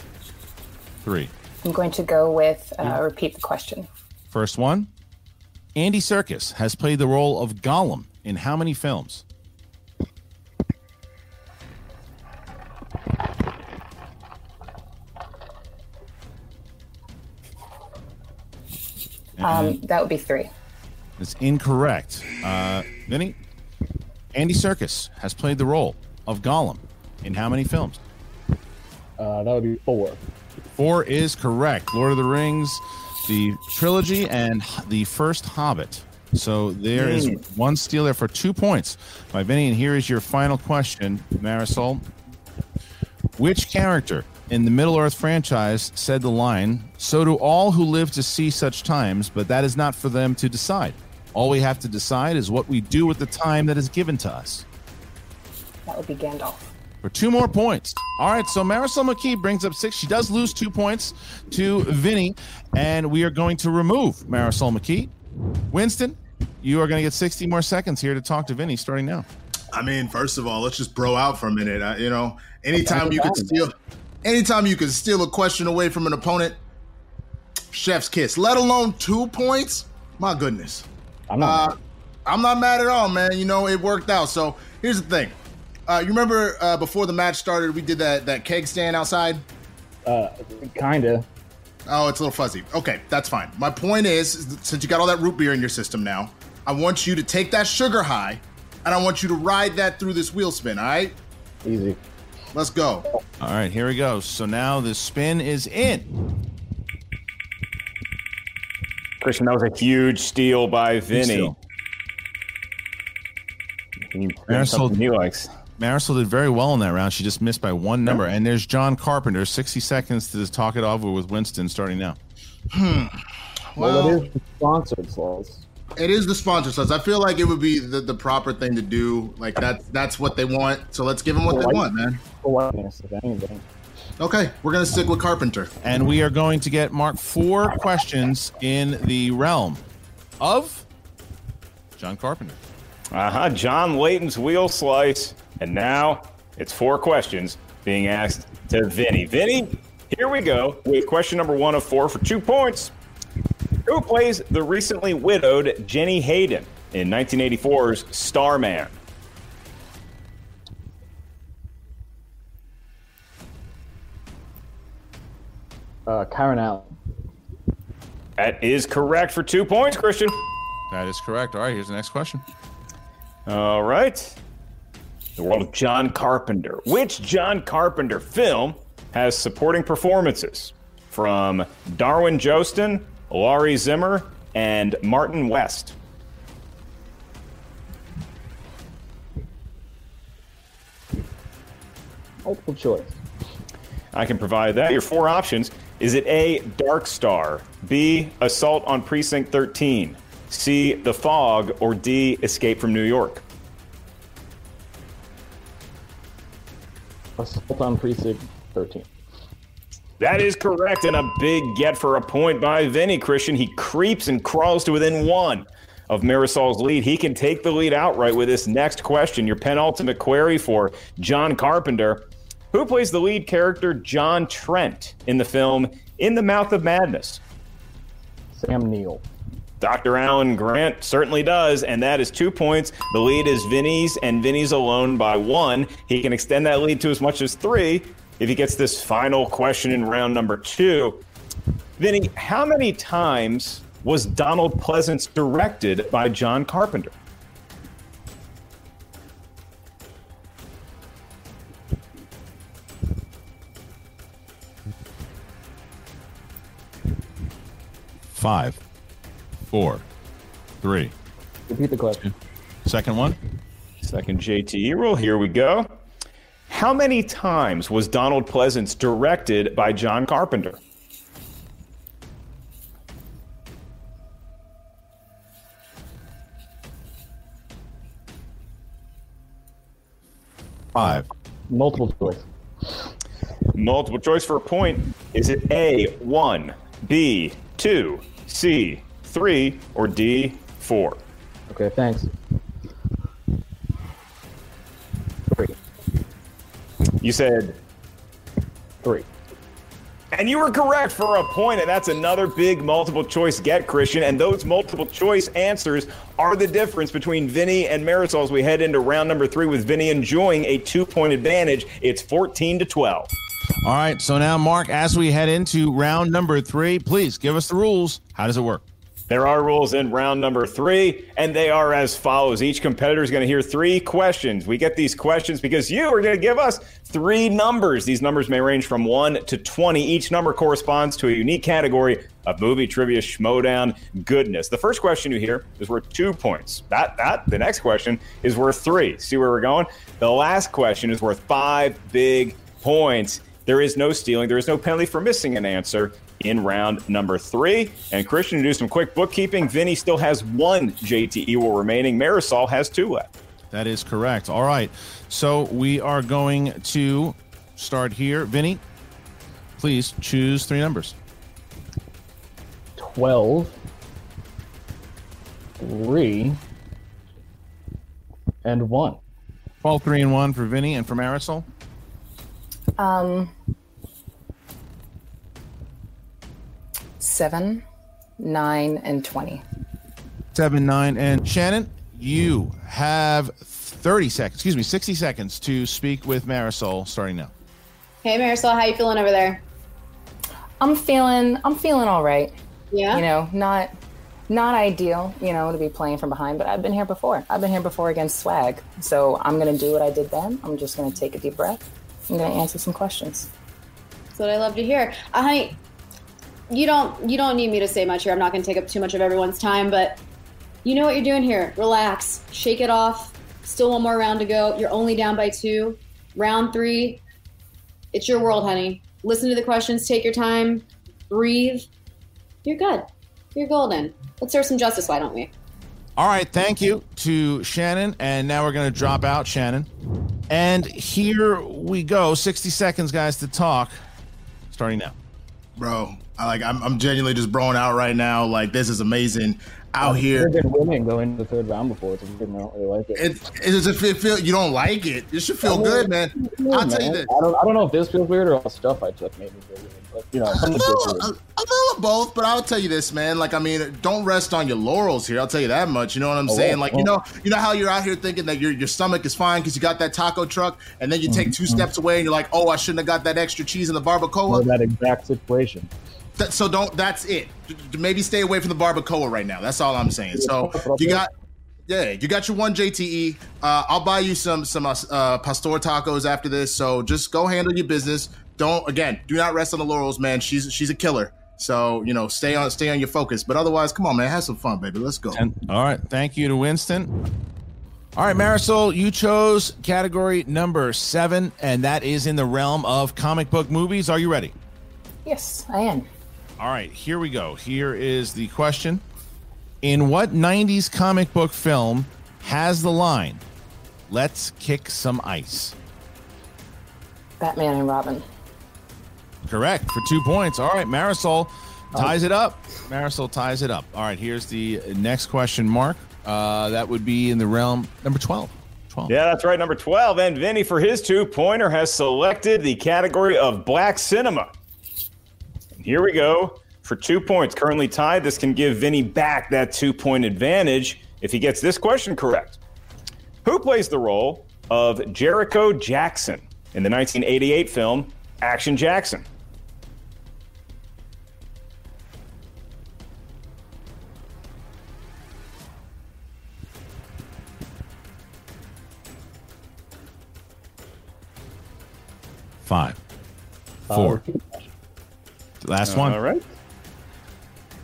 three. I'm going to go with uh, repeat the question. First one. Andy Serkis has played the role of Gollum in how many films? Um, that would be three. That's incorrect. Uh, Vinny, Andy Serkis has played the role of Gollum in how many films? Uh, that would be four. Four is correct. Lord of the Rings, the trilogy, and the first Hobbit. So there is one steal there for two points by Vinny. And here is your final question, Marisol. Which character in the Middle Earth franchise said the line, So do all who live to see such times, but that is not for them to decide. All we have to decide is what we do with the time that is given to us. That would be Gandalf. For two more points. All right, so Marisol McKee brings up six. She does lose two points to Vinny, and we are going to remove Marisol McKee. Winston, you are going to get 60 more seconds here to talk to Vinny starting now. I mean, first of all, let's just bro out for a minute. Uh, you know, anytime you can steal, anytime you can steal a question away from an opponent, chef's kiss. Let alone two points. My goodness. I'm not. Uh, I'm not mad at all, man. You know, it worked out. So here's the thing. Uh, you remember uh, before the match started, we did that that keg stand outside. Uh, kinda. Oh, it's a little fuzzy. Okay, that's fine. My point is, since you got all that root beer in your system now, I want you to take that sugar high, and I want you to ride that through this wheel spin. All right? Easy. Let's go. All right, here we go. So now the spin is in. Christian, that was a huge steal by Vinny. steal. Can you Marisol- something he likes? Marisol did very well in that round. She just missed by one number. And there's John Carpenter. 60 seconds to talk it over with Winston starting now. Hmm. Well, Well, it is the sponsored slots. it is the sponsor says. I feel like it would be the, the proper thing to do. Like that's that's what they want. So let's give them what they want, man. Politeness, if anything. Okay, we're gonna stick with Carpenter. And we are going to get Mark four questions in the realm of John Carpenter. Uh huh. John Layton's wheel slice. And now it's four questions being asked to Vinny. Vinny, here we go with question number one of four for two points. Who plays the recently widowed Jenny Hayden in 1984's Starman? Uh, Karen Allen. That is correct for two points, Christian. That is correct. All right, here's the next question. All right. The world of John Carpenter. Which John Carpenter film has supporting performances from Darwin Joston, Laurie Zimmer, and Martin West? Multiple choice. I can provide that. Your four options. Is it A, Dark Star, B, Assault on Precinct 13, C, The Fog, or D, Escape from New York? Assault on Precinct 13. That is correct, and a big get for a point by Vinny Christian. He creeps and crawls to within one of Marisol's lead. He can take the lead outright with this next question. Your penultimate query for John Carpenter. Who plays the lead character John Trent in the film In the Mouth of Madness? Sam Neill. Dr. Alan Grant certainly does, and that is two points. The lead is Vinny's, and Vinny's alone by one. He can extend that lead to as much as three if he gets this final question in round number two. Vinny, how many times was Donald Pleasence directed by John Carpenter? Five, four, three. Repeat the question. Second one. Second JTE rule. Here we go. How many times was Donald Pleasence directed by John Carpenter? Five. Multiple choice. Multiple choice for a point. Is it A, 1, B, 2, C, 3, or D, 4? Okay, thanks. Three. You said Three. And you were correct for a point, and that's another big multiple choice get, Christian. And those multiple choice answers are the difference between Vinny and Marisol as we head into round number three with Vinny enjoying a two point advantage. It's 14 to 12. All right. So now, Mark, as we head into round number three, please give us the rules. How does it work? There are rules in round number three, and they are as follows. Each competitor is going to hear three questions. We get these questions because you are going to give us three numbers. These numbers may range from 1 to 20. Each number corresponds to a unique category of movie trivia schmodown goodness. The first question you hear is worth two points. That that the next question is worth three. See where we're going? The last question is worth five big points. There is no stealing. There is no penalty for missing an answer in round number three. And Christian, to do some quick bookkeeping, Vinny still has one JTE will remaining. Marisol has two left. That is correct. All right. So we are going to start here. Vinny, please choose three numbers. 12, 3, and 1. 12, 3, and 1 for Vinny and for Marisol. Um, seven, nine, and twenty. 7, 9, and Shannon, you have 30 seconds, excuse me, 60 seconds to speak with Marisol starting now. Hey, Marisol, how you feeling over there? I'm feeling I'm feeling all right. Yeah. You know, not not ideal, you know, to be playing from behind, but I've been here before. I've been here before against swag. So I'm gonna do what I did then. I'm just gonna take a deep breath. I'm gonna answer some questions. That's what I love to hear. Uh, honey, you don't you don't need me to say much here. I'm not going to take up too much of everyone's time, but you know what you're doing here. Relax, shake it off. Still one more round to go. You're only down by two. Round three, it's your world, honey. Listen to the questions. Take your time. Breathe. You're good. You're golden. Let's serve some justice, why don't we? All right, thank you to Shannon. And now we're going to drop out Shannon. And here we go. 60 seconds, guys, to talk. Starting now. Bro, I like I'm, I'm genuinely just broing out right now. Like this is amazing out I've here. been winning going the third round before. It's good. I don't really like it. It, it it feel you don't like it. It should feel I mean, good, man. Yeah, I'll tell you this. I don't. I don't know if this feels weird or all the stuff I took made me feel weird. But you know, I feel, feels I, weird. Both, but I'll tell you this, man. Like, I mean, don't rest on your laurels here. I'll tell you that much. You know what I'm Oh, saying? Like, well. you know, you know how you're out here thinking that your your stomach is fine because you got that taco truck, and then you take Mm-hmm. 2 steps away and you're like, oh, I shouldn't have got that extra cheese in the barbacoa. that exact situation. That, so don't. That's it. D- d- Maybe stay away from the barbacoa right now. That's all I'm saying. So you got. Yeah, you got your one JTE. Uh, I'll buy you some some uh, uh, pastor tacos after this. So just go handle your business. Don't again, do not rest on the laurels, man. She's she's a killer. So you know, stay on stay on your focus. But otherwise, come on, man, have some fun, baby. Let's go. All right, thank you to Winston. All right, Marisol, you chose category number seven, and that is in the realm of comic book movies. Are you ready? Yes, I am. All right, here we go. Here is the question In what 90s comic book film has the line, let's kick some ice? Batman and Robin. Correct for two points. All right, Marisol ties it up. Marisol ties it up. All right, here's the next question, Mark. Uh, that would be in the realm number 12. 12. Yeah, that's right. Number 12. And Vinny, for his two pointer, has selected the category of black cinema. And here we go for two points. Currently tied. This can give Vinny back that two point advantage if he gets this question correct. Who plays the role of Jericho Jackson in the 1988 film Action Jackson? Five. Four. Last one. All right.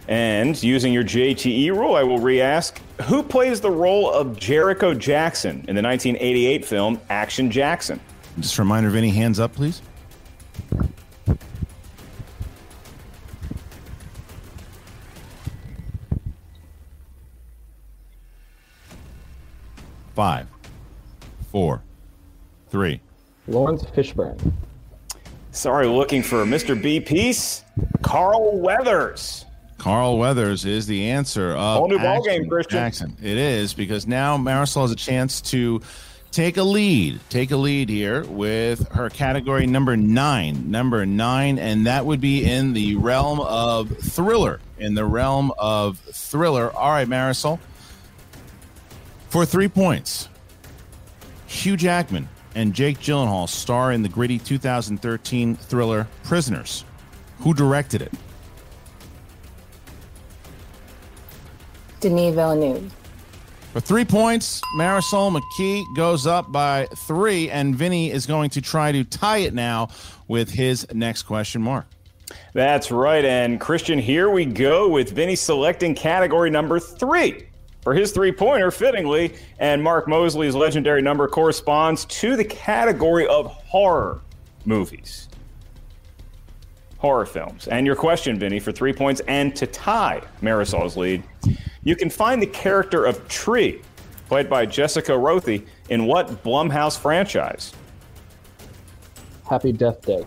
And using your JTE rule, I will re ask who plays the role of Jericho Jackson in the 1988 film Action Jackson? Just a reminder, of any hands up, please. Five, four, three. Laurence Fishburne. Sorry, looking for Mr. B Piece. Carl Weathers. Carl Weathers is the answer of Whole new ball game, Christian. Jackson. It is because now Marisol has a chance to take a lead, take a lead here with her category number nine, number nine, and that would be in the realm of thriller. In the realm of thriller. All right, Marisol. For three points, Hugh Jackman and Jake Gyllenhaal star in the gritty 2013 thriller Prisoners. Who directed it? Denis Villeneuve. For three points, Marisol McKee goes up by three, and Vinny is going to try to tie it now with his next question mark. That's right. And Christian, here we go with Vinny selecting category number three for his three pointer, fittingly. And Mark Mosley's legendary number corresponds to the category of horror movies. Horror films. And your question, Vinny, for three points and to tie Marisol's lead. You can find the character of Tree, played by Jessica Rothe, in what Blumhouse franchise? Happy Death Day.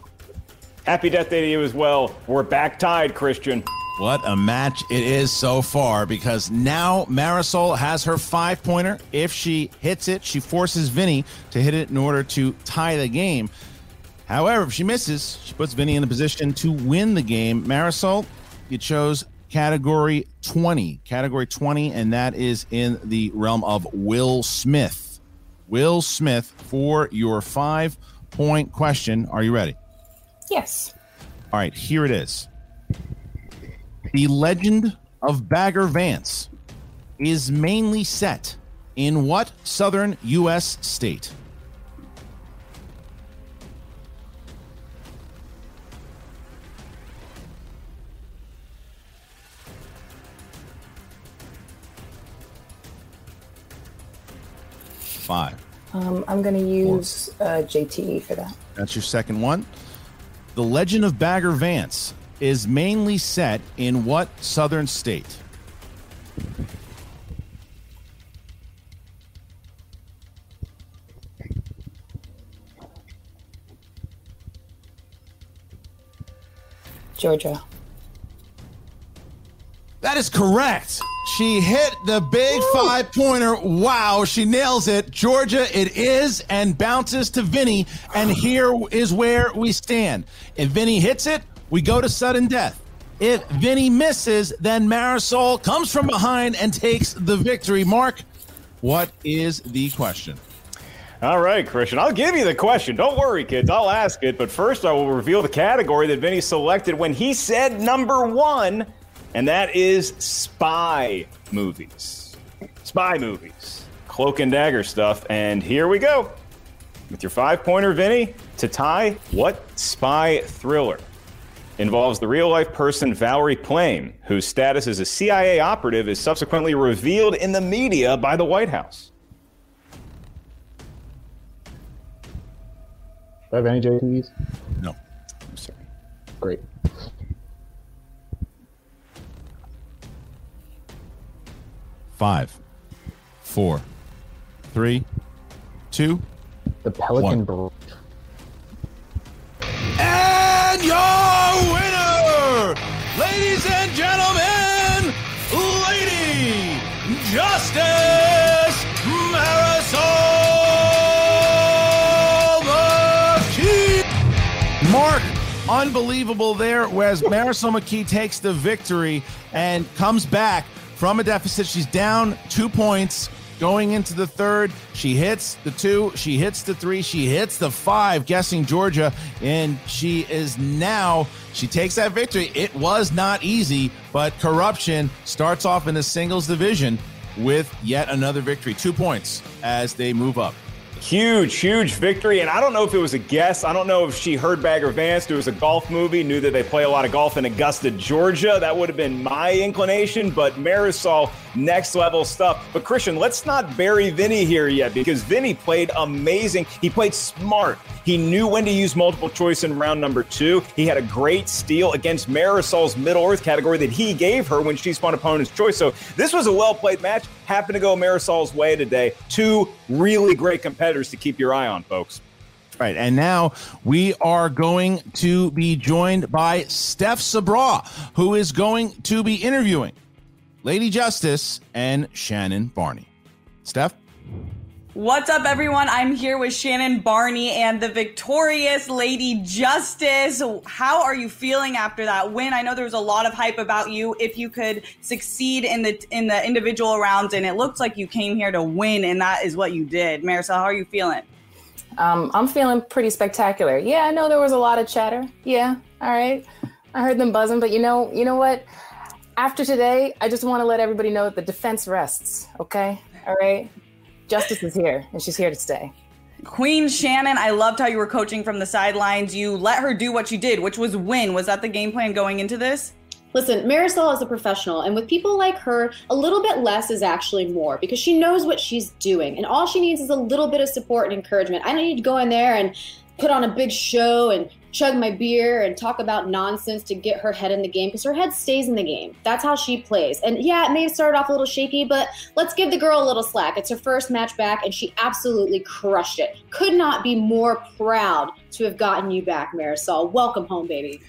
Happy Death Day to you as well. We're back tied, Christian. What a match it is so far because now Marisol has her five pointer. If she hits it, she forces Vinny to hit it in order to tie the game. However, if she misses, she puts Vinny in a position to win the game. Marisol, you chose category 20. Category 20, and that is in the realm of Will Smith. Will Smith for your five point question. Are you ready? Yes. All right, here it is. The legend of Bagger Vance is mainly set in what southern U.S. state? Five. Um, I'm going to use uh, JTE for that. That's your second one. The Legend of Bagger Vance is mainly set in what southern state? Georgia. That is correct. She hit the big five pointer. Wow, she nails it. Georgia, it is, and bounces to Vinny. And here is where we stand. If Vinny hits it, we go to sudden death. If Vinny misses, then Marisol comes from behind and takes the victory. Mark, what is the question? All right, Christian, I'll give you the question. Don't worry, kids. I'll ask it. But first, I will reveal the category that Vinny selected when he said number one, and that is spy movies. Spy movies. Cloak and dagger stuff. And here we go. With your five pointer, Vinny, to tie, what spy thriller involves the real life person Valerie Plame, whose status as a CIA operative is subsequently revealed in the media by the White House? Do I have any JTs? No. I'm sorry. Great. Five, four, three, two. The Pelican One. And your winner, ladies and gentlemen, Lady Justice Marisol McKee. Mark, unbelievable there, whereas Marisol McKee takes the victory and comes back from a deficit. She's down two points going into the third. She hits the two, she hits the three, she hits the five, guessing Georgia, and she is now. She takes that victory. It was not easy, but corruption starts off in the singles division with yet another victory. Two points as they move up. Huge, huge victory. And I don't know if it was a guess. I don't know if she heard Bagger Vance. It was a golf movie, knew that they play a lot of golf in Augusta, Georgia. That would have been my inclination. But Marisol, next level stuff. But Christian, let's not bury Vinny here yet because Vinny played amazing. He played smart. He knew when to use multiple choice in round number two. He had a great steal against Marisol's Middle Earth category that he gave her when she spun opponent's choice. So this was a well played match. Happened to go Marisol's way today. Two really great competitors to keep your eye on, folks. Right. And now we are going to be joined by Steph Sabra, who is going to be interviewing Lady Justice and Shannon Barney. Steph? What's up, everyone? I'm here with Shannon Barney and the victorious Lady Justice. How are you feeling after that win? I know there was a lot of hype about you if you could succeed in the in the individual rounds, and it looks like you came here to win, and that is what you did. Marisol, how are you feeling? Um, I'm feeling pretty spectacular. Yeah, I know there was a lot of chatter. Yeah, all right. I heard them buzzing, but you know, you know what? After today, I just want to let everybody know that the defense rests. Okay, all right. Justice is here, and she's here to stay. Queen Shannon, I loved how you were coaching from the sidelines. You let her do what she did, which was win. Was that the game plan going into this? Listen, Marisol is a professional, and with people like her, a little bit less is actually more because she knows what she's doing, and all she needs is a little bit of support and encouragement. I don't need to go in there and put on a big show and chug my beer and talk about nonsense to get her head in the game because her head stays in the game. That's how she plays. And yeah, it may have started off a little shaky, but let's give the girl a little slack. It's her first match back, and she absolutely crushed it. Could not be more proud to have gotten you back, Marisol. Welcome home, baby.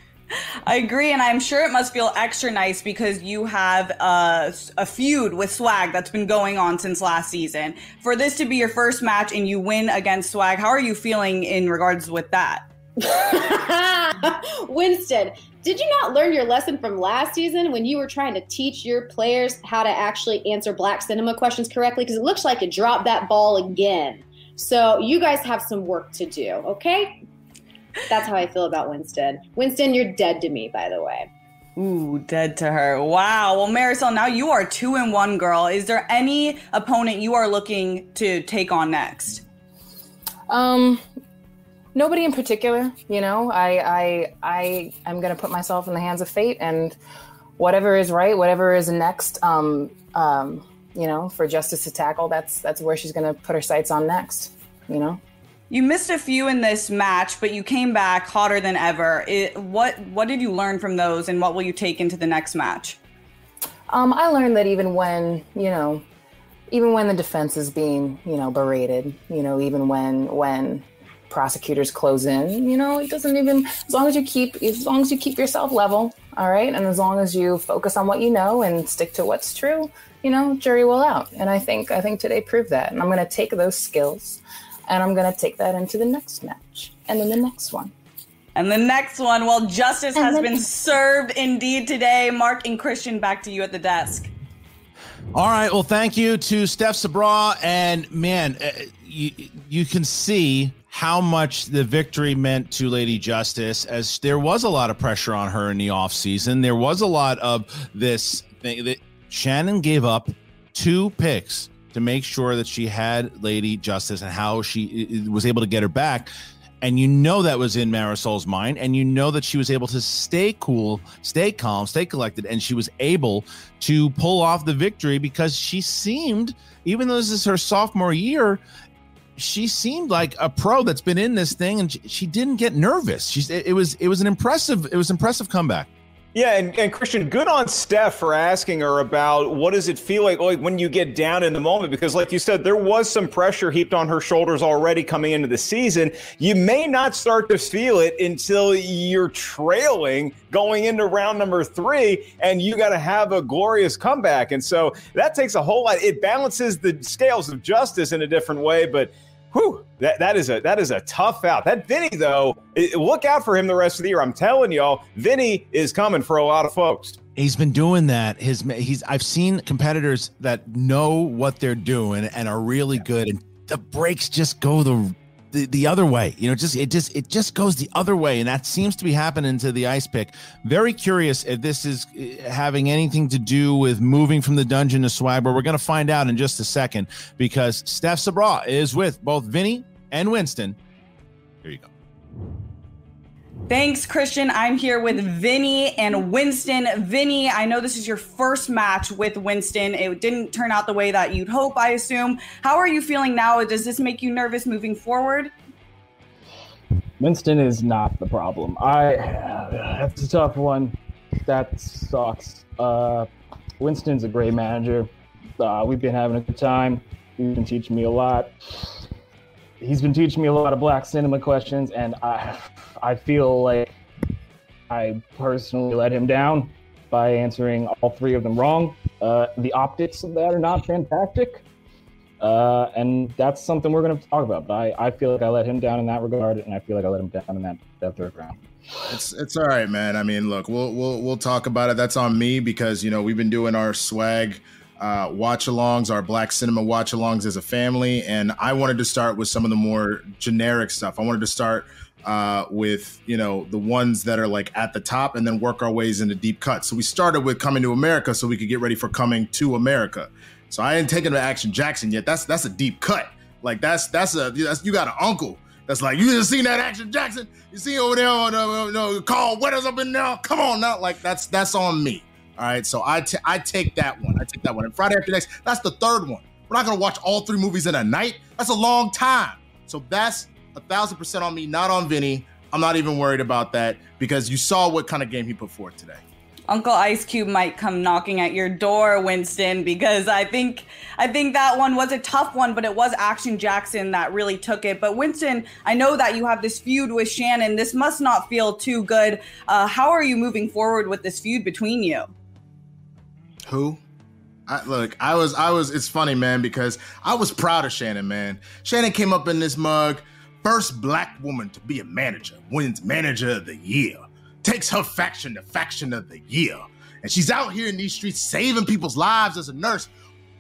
I agree, and I'm sure it must feel extra nice because you have a, a, feud with Swag that's been going on since last season. For this to be your first match and you win against Swag, how are you feeling in regards with that? Winston, did you not learn your lesson from last season when you were trying to teach your players how to actually answer black cinema questions correctly? Because it looks like you dropped that ball again. So you guys have some work to do, okay? That's how I feel about Winston. Winston, you're dead to me, by the way. Ooh, dead to her. Wow. Well, Marisol, now you are two and one, girl. Is there any opponent you are looking to take on next? Um, nobody in particular. You know, I I I am gonna put myself in the hands of fate, and whatever is right, whatever is next. Um, um, you know, for justice to tackle, that's that's where she's gonna put her sights on next. You know. You missed a few in this match, but you came back hotter than ever. It, what what did you learn from those, and what will you take into the next match? Um, I learned that even when you know, even when the defense is being you know berated, you know, even when when prosecutors close in, you know, it doesn't even as long as you keep as long as you keep yourself level, all right, and as long as you focus on what you know and stick to what's true, you know, jury will out. And I think I think today proved that. And I'm going to take those skills and I'm going to take that into the next match and then the next one. And the next one, well, justice And has then- been served indeed today. Mark and Christian, back to you at the desk. All right. Well, thank you to Steph Sabra. And man, uh, you, you can see how much the victory meant to Lady Justice, as there was a lot of pressure on her in the offseason. There was a lot of this thing that Shannon gave up two picks to make sure that she had Lady Justice and how she was able to get her back. And you know that was in Marisol's mind, and you know that she was able to stay cool, stay calm, stay collected, and she was able to pull off the victory because she seemed, even though this is her sophomore year, she seemed like a pro that's been in this thing, and she, she didn't get nervous. She's it, it was it was an impressive it was impressive comeback. Yeah, and, and Christian, good on Steph for asking her about what does it feel like, like when you get down in the moment? Because, like you said, there was some pressure heaped on her shoulders already coming into the season. You may not start to feel it until you're trailing going into round number three, and you got to have a glorious comeback. And so that takes a whole lot. It balances the scales of justice in a different way, but. Whew, that, that is a that is a tough out. That Vinny though, look out for him the rest of the year. I'm telling y'all, Vinny is coming for a lot of folks. He's been doing that. His he's I've seen competitors that know what they're doing and are really good, and the breaks just go the the, the other way. You know, just it just it just goes the other way, and that seems to be happening to the ice pick. Very curious if this is uh, having anything to do with moving from the dungeon to swag, but we're going to find out in just a second because Steph Sabra is with both Vinny and Winston. Here you go. Thanks, Christian. I'm here with Vinny and Winston. Vinny, I know this is your first match with Winston. It didn't turn out the way that you'd hope, I assume. How are you feeling now? Does this make you nervous moving forward? Winston is not the problem. I that's a tough one. That sucks. Uh, Winston's a great manager. Uh, we've been having a good time. He's been teaching me a lot. He's been teaching me a lot of black cinema questions, and I, I feel like I personally let him down by answering all three of them wrong. Uh, the optics of that are not fantastic. Uh, and that's something we're going to talk about. But I, I feel like I let him down in that regard, and I feel like I let him down in that, that third round. It's it's all right, man. I mean, look, we'll we'll we'll talk about it. That's on me because you know we've been doing our swag uh, watch-alongs, our Black Cinema watch-alongs as a family, and I wanted to start with some of the more generic stuff. I wanted to start uh, with you know the ones that are like at the top, and then work our ways into deep cuts. So we started with Coming to America, so we could get ready for Coming to America. So I ain't taken to Action Jackson yet. That's that's a deep cut. Like that's that's a that's, you got an uncle that's like you just seen that Action Jackson. You see over there on uh, no Carl Weathers up in there. Come on now, like that's that's on me. All right, so I I take that one. I take that one. And Friday After Next, that's the third one. We're not gonna watch all three movies in a night. That's a long time. So that's a thousand percent on me, not on Vinny. I'm not even worried about that because you saw what kind of game he put forth today. Uncle Ice Cube might come knocking at your door, Winston, because I think I think that one was a tough one, but it was Action Jackson that really took it. But Winston, I know that you have this feud with Shannon. This must not feel too good. Uh, how are you moving forward with this feud between you? Who? I, look, I was, I was. It's funny, man, because I was proud of Shannon, man. Shannon came up in this mug, first black woman to be a manager, wins manager of the year, takes her faction to faction of the year, and she's out here in these streets saving people's lives as a nurse.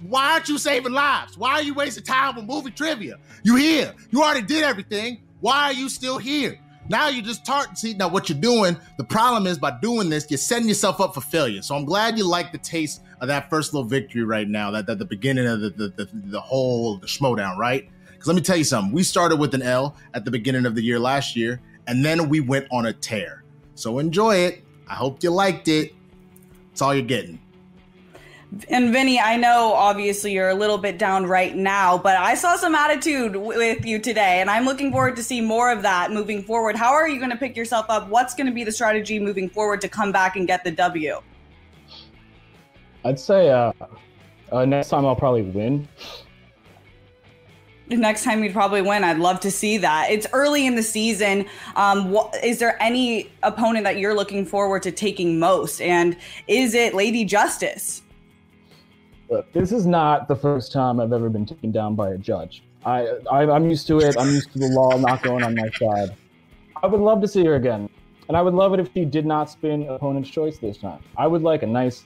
Why aren't you saving lives? Why are you wasting time with movie trivia? You here. You already did everything. Why are you still here? Now you're just tarting. See, now what you're doing, the problem is by doing this, you're setting yourself up for failure. So I'm glad you like the taste of that first little victory right now, that, that the beginning of the, the, the, the whole the schmodown, right? Because let me tell you something. We started with an L at the beginning of the year last year, and then we went on a tear. So enjoy it. I hope you liked it. That's all you're getting. And Vinny, I know obviously you're a little bit down right now, but I saw some attitude w- with you today, and I'm looking forward to see more of that moving forward. How are you going to pick yourself up? What's going to be the strategy moving forward to come back and get the W? I'd say uh, uh, next time I'll probably win. Next time you'd probably win. I'd love to see that. It's early in the season. Um, wh- is there any opponent that you're looking forward to taking most? And is it Lady Justice? Look, this is not the first time I've ever been taken down by a judge. I, I I'm used to it. I'm used to the law not going on my side. I would love to see her again, and I would love it if she did not spin opponent's choice this time. I would like a nice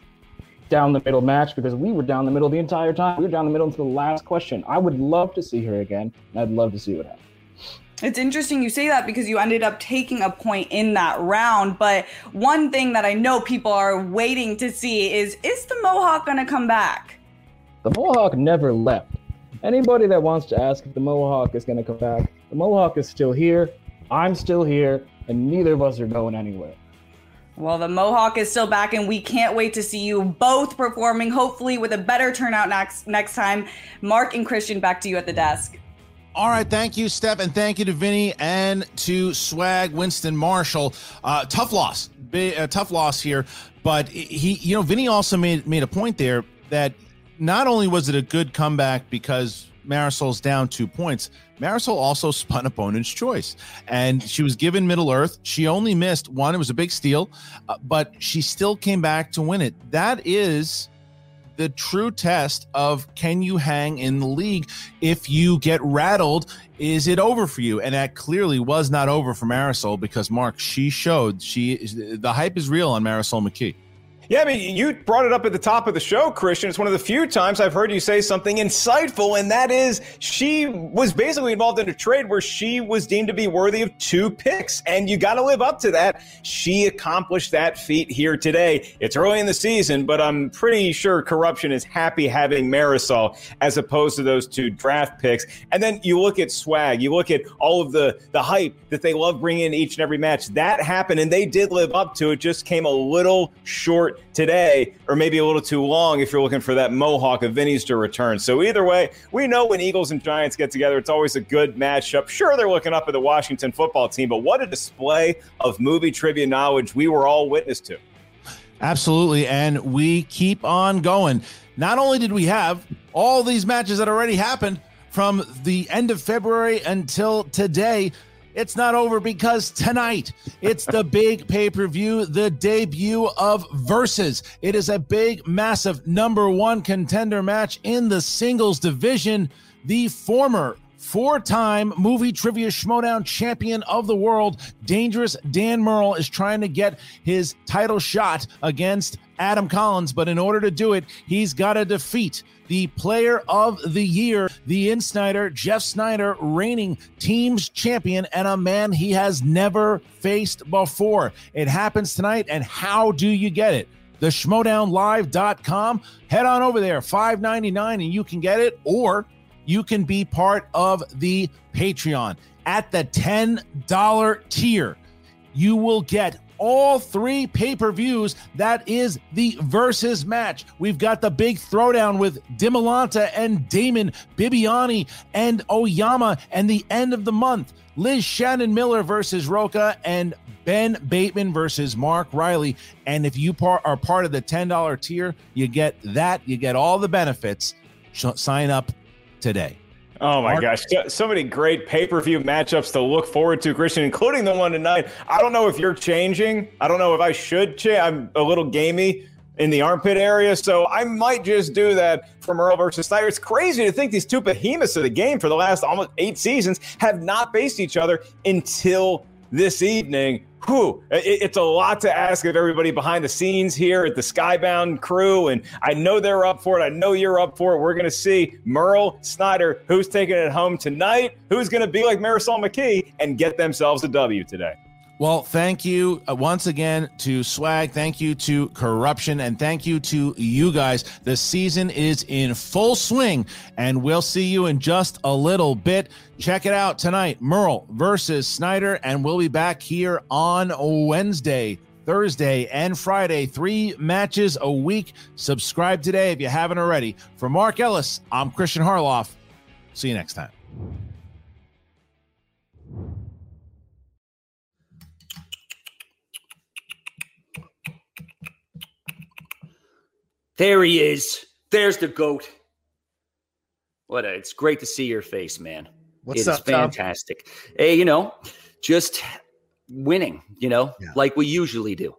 down the middle match because we were down the middle the entire time. We were down the middle until the last question. I would love to see her again, and I'd love to see what happens. It's interesting you say that because you ended up taking a point in that round. But one thing that I know people are waiting to see is is the Mohawk going to come back? The Mohawk never left. Anybody that wants to ask if the Mohawk is going to come back, the Mohawk is still here. I'm still here, and neither of us are going anywhere. Well, the Mohawk is still back, and we can't wait to see you both performing, hopefully with a better turnout next next time. Mark and Christian, back to you at the desk. All right, thank you, Steph, and thank you to Vinny and to Swag Winston Marshall. Uh, tough loss, uh, tough loss here, but he, you know, Vinny also made made a point there that not only was it a good comeback because Marisol's down two points, Marisol also spun opponent's choice, and she was given Middle Earth. She only missed one; it was a big steal, uh, but she still came back to win it. That is the true test of can you hang in the league? If you get rattled is it over for you? And that clearly was not over for marisol because mark she showed she the hype is real on marisol mckee Yeah, I mean, you brought it up at the top of the show, Christian. It's one of the few times I've heard you say something insightful, and that is she was basically involved in a trade where she was deemed to be worthy of two picks, and you got to live up to that. She accomplished that feat here today. It's early in the season, but I'm pretty sure corruption is happy having Marisol as opposed to those two draft picks. And then you look at swag, you look at all of the the hype that they love bringing in each and every match. That happened, and they did live up to it. Just came a little short today, or maybe a little too long if you're looking for that Mohawk of Vinny's to return. So either way, we know when Eagles and Giants get together, it's always a good matchup. Sure, they're looking up at the Washington football team, but what a display of movie trivia knowledge we were all witness to. Absolutely. And we keep on going. Not only did we have all these matches that already happened from the end of February until today, it's not over because tonight it's the big pay per view, the debut of Versus. It is a big, massive number one contender match in the singles division. The former four time movie trivia schmodown champion of the world, Dangerous Dan Murrell, is trying to get his title shot against Adam Collins. But in order to do it, he's got to defeat the player of the year, the Insneider, Jeff Sneider, reigning teams champion, and a man he has never faced before. It happens tonight. And how do you get it? The schmodownlive.com. Head on over there, $5.99, and you can get it, or you can be part of the Patreon at the $10 tier. You will get all three pay per views. That is the versus match. We've got the big throwdown with Dimolanta and Damon Bibiani and Oyama, and the end of the month. Liz Shannon Miller versus Roca and Ben Bateman versus Mark Riley. And if you par- are part of the $10 tier, you get that. You get all the benefits. Sh- sign up today. Oh my Mark- gosh, so, many great pay per view matchups to look forward to, Christian, including the one tonight. I don't know if you're changing. I don't know if I should change. I'm a little gamey in the armpit area, so I might just do that from Murrell versus Sneider. It's crazy to think these two behemoths of the game for the last almost eight seasons have not faced each other until this evening. Whew, it, it's a lot to ask of everybody behind the scenes here at the Skybound crew. And I know they're up for it. I know you're up for it. We're going to see Murrell Sneider, who's taking it home tonight, who's going to be like Marisol McKee and get themselves a W today. Well, thank you uh, once again to Swag. Thank you to Corruption. And thank you to you guys. The season is in full swing, and we'll see you in just a little bit. Check it out tonight Murrell versus Sneider. And we'll be back here on Wednesday. Thursday and Friday, three matches a week. Subscribe today if you haven't already. For Mark Ellis, I'm Christian Harloff. See you next time. There he is. There's the goat. What a, it's great to see your face, man. What's It up, Tom? fantastic. Hey, you know, just winning, you know, like we usually do.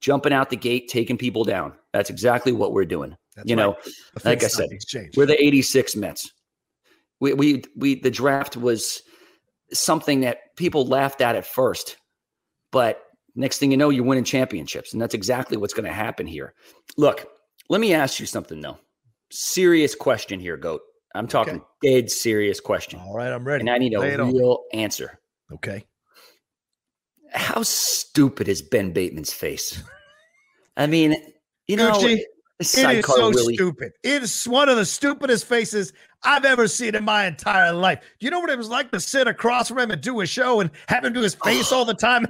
Jumping out the gate, taking people down. That's exactly what we're doing. you know, right. A like I said, exchange. we're the 86 Mets. We, we, we, the draft was something that people laughed at at first, but next thing you know, you're winning championships. And that's exactly what's going to happen here. Look, let me ask you something though. Serious question here, Goat. I'm talking dead serious question. All right, I'm ready. And I need a Lay on. real answer. Okay. How stupid is Ben Bateman's face? I mean, you know, Gucci, it is so Willie- stupid. It is one of the stupidest faces I've ever seen in my entire life. Do you know what it was like to sit across from him and do a show and have him do his face all the time?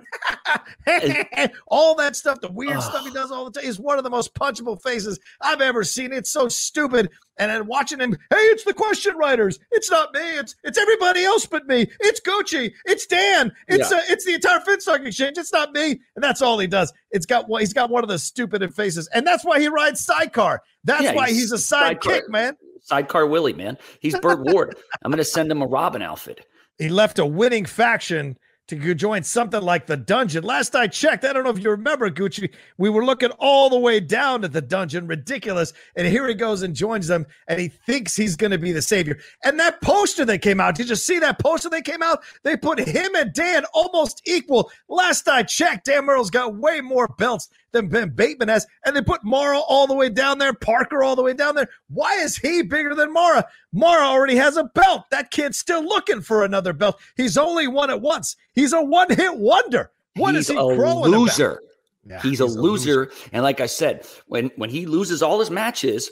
all that stuff, the weird stuff he does all the time, is one of the most punchable faces I've ever seen. It's so stupid. And then watching him, hey, it's the question writers. It's not me. It's it's everybody else but me. It's Gucci. It's Dan. It's Yeah. uh, it's the entire Finstock Exchange. It's not me. And that's all he does. It's got he's got one of the stupid faces, and that's why he rides sidecar. That's Yeah, why he's he's a sidecar. sidekick, man. Sidecar Willie, man. He's Burt Ward. I'm going to send him a Robin outfit. He left a winning faction to join something like the dungeon. Last I checked, I don't know if you remember, Gucci, we were looking all the way down at the dungeon, ridiculous. And here he goes and joins them, and he thinks he's going to be the savior. And that poster that came out, did you see that poster that came out? They put him and Dan almost equal. Last I checked, Dan Murrell's got way more belts than Ben Bateman has, and they put Mara all the way down there, Parker all the way down there. Why is he bigger than Mara? Mara already has a belt. That kid's still looking for another belt. He's only won it once. He's a one-hit wonder. What is he's he a loser. about? he's, a, loser. And like I said, when when he loses all his matches,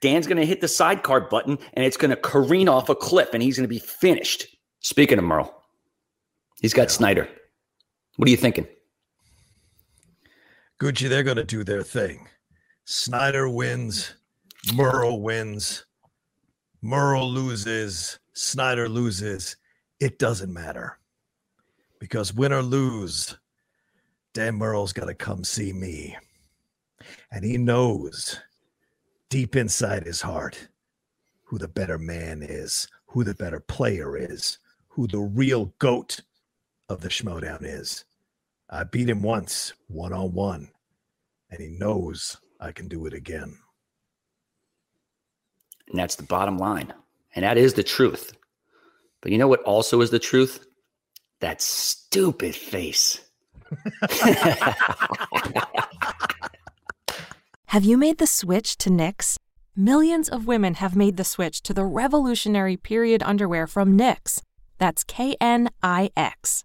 Dan's going to hit the sidecar button and it's going to careen off a cliff and he's going to be finished. Speaking of Murrell, he's got Sneider. What are you thinking? Gucci, they're going to do their thing. Sneider wins. Murrell wins. Murrell loses. Sneider loses. It doesn't matter. Because win or lose, Dan Murrell's got to come see me. And he knows deep inside his heart who the better man is, who the better player is, who the real goat of the Schmoedown is. I beat him once, one on one, and he knows I can do it again. And that's the bottom line. And that is the truth. But you know what also is the truth? That stupid face. Have you made the switch to Knix? Millions of women have made the switch to the revolutionary period underwear from Knix. That's K N I X.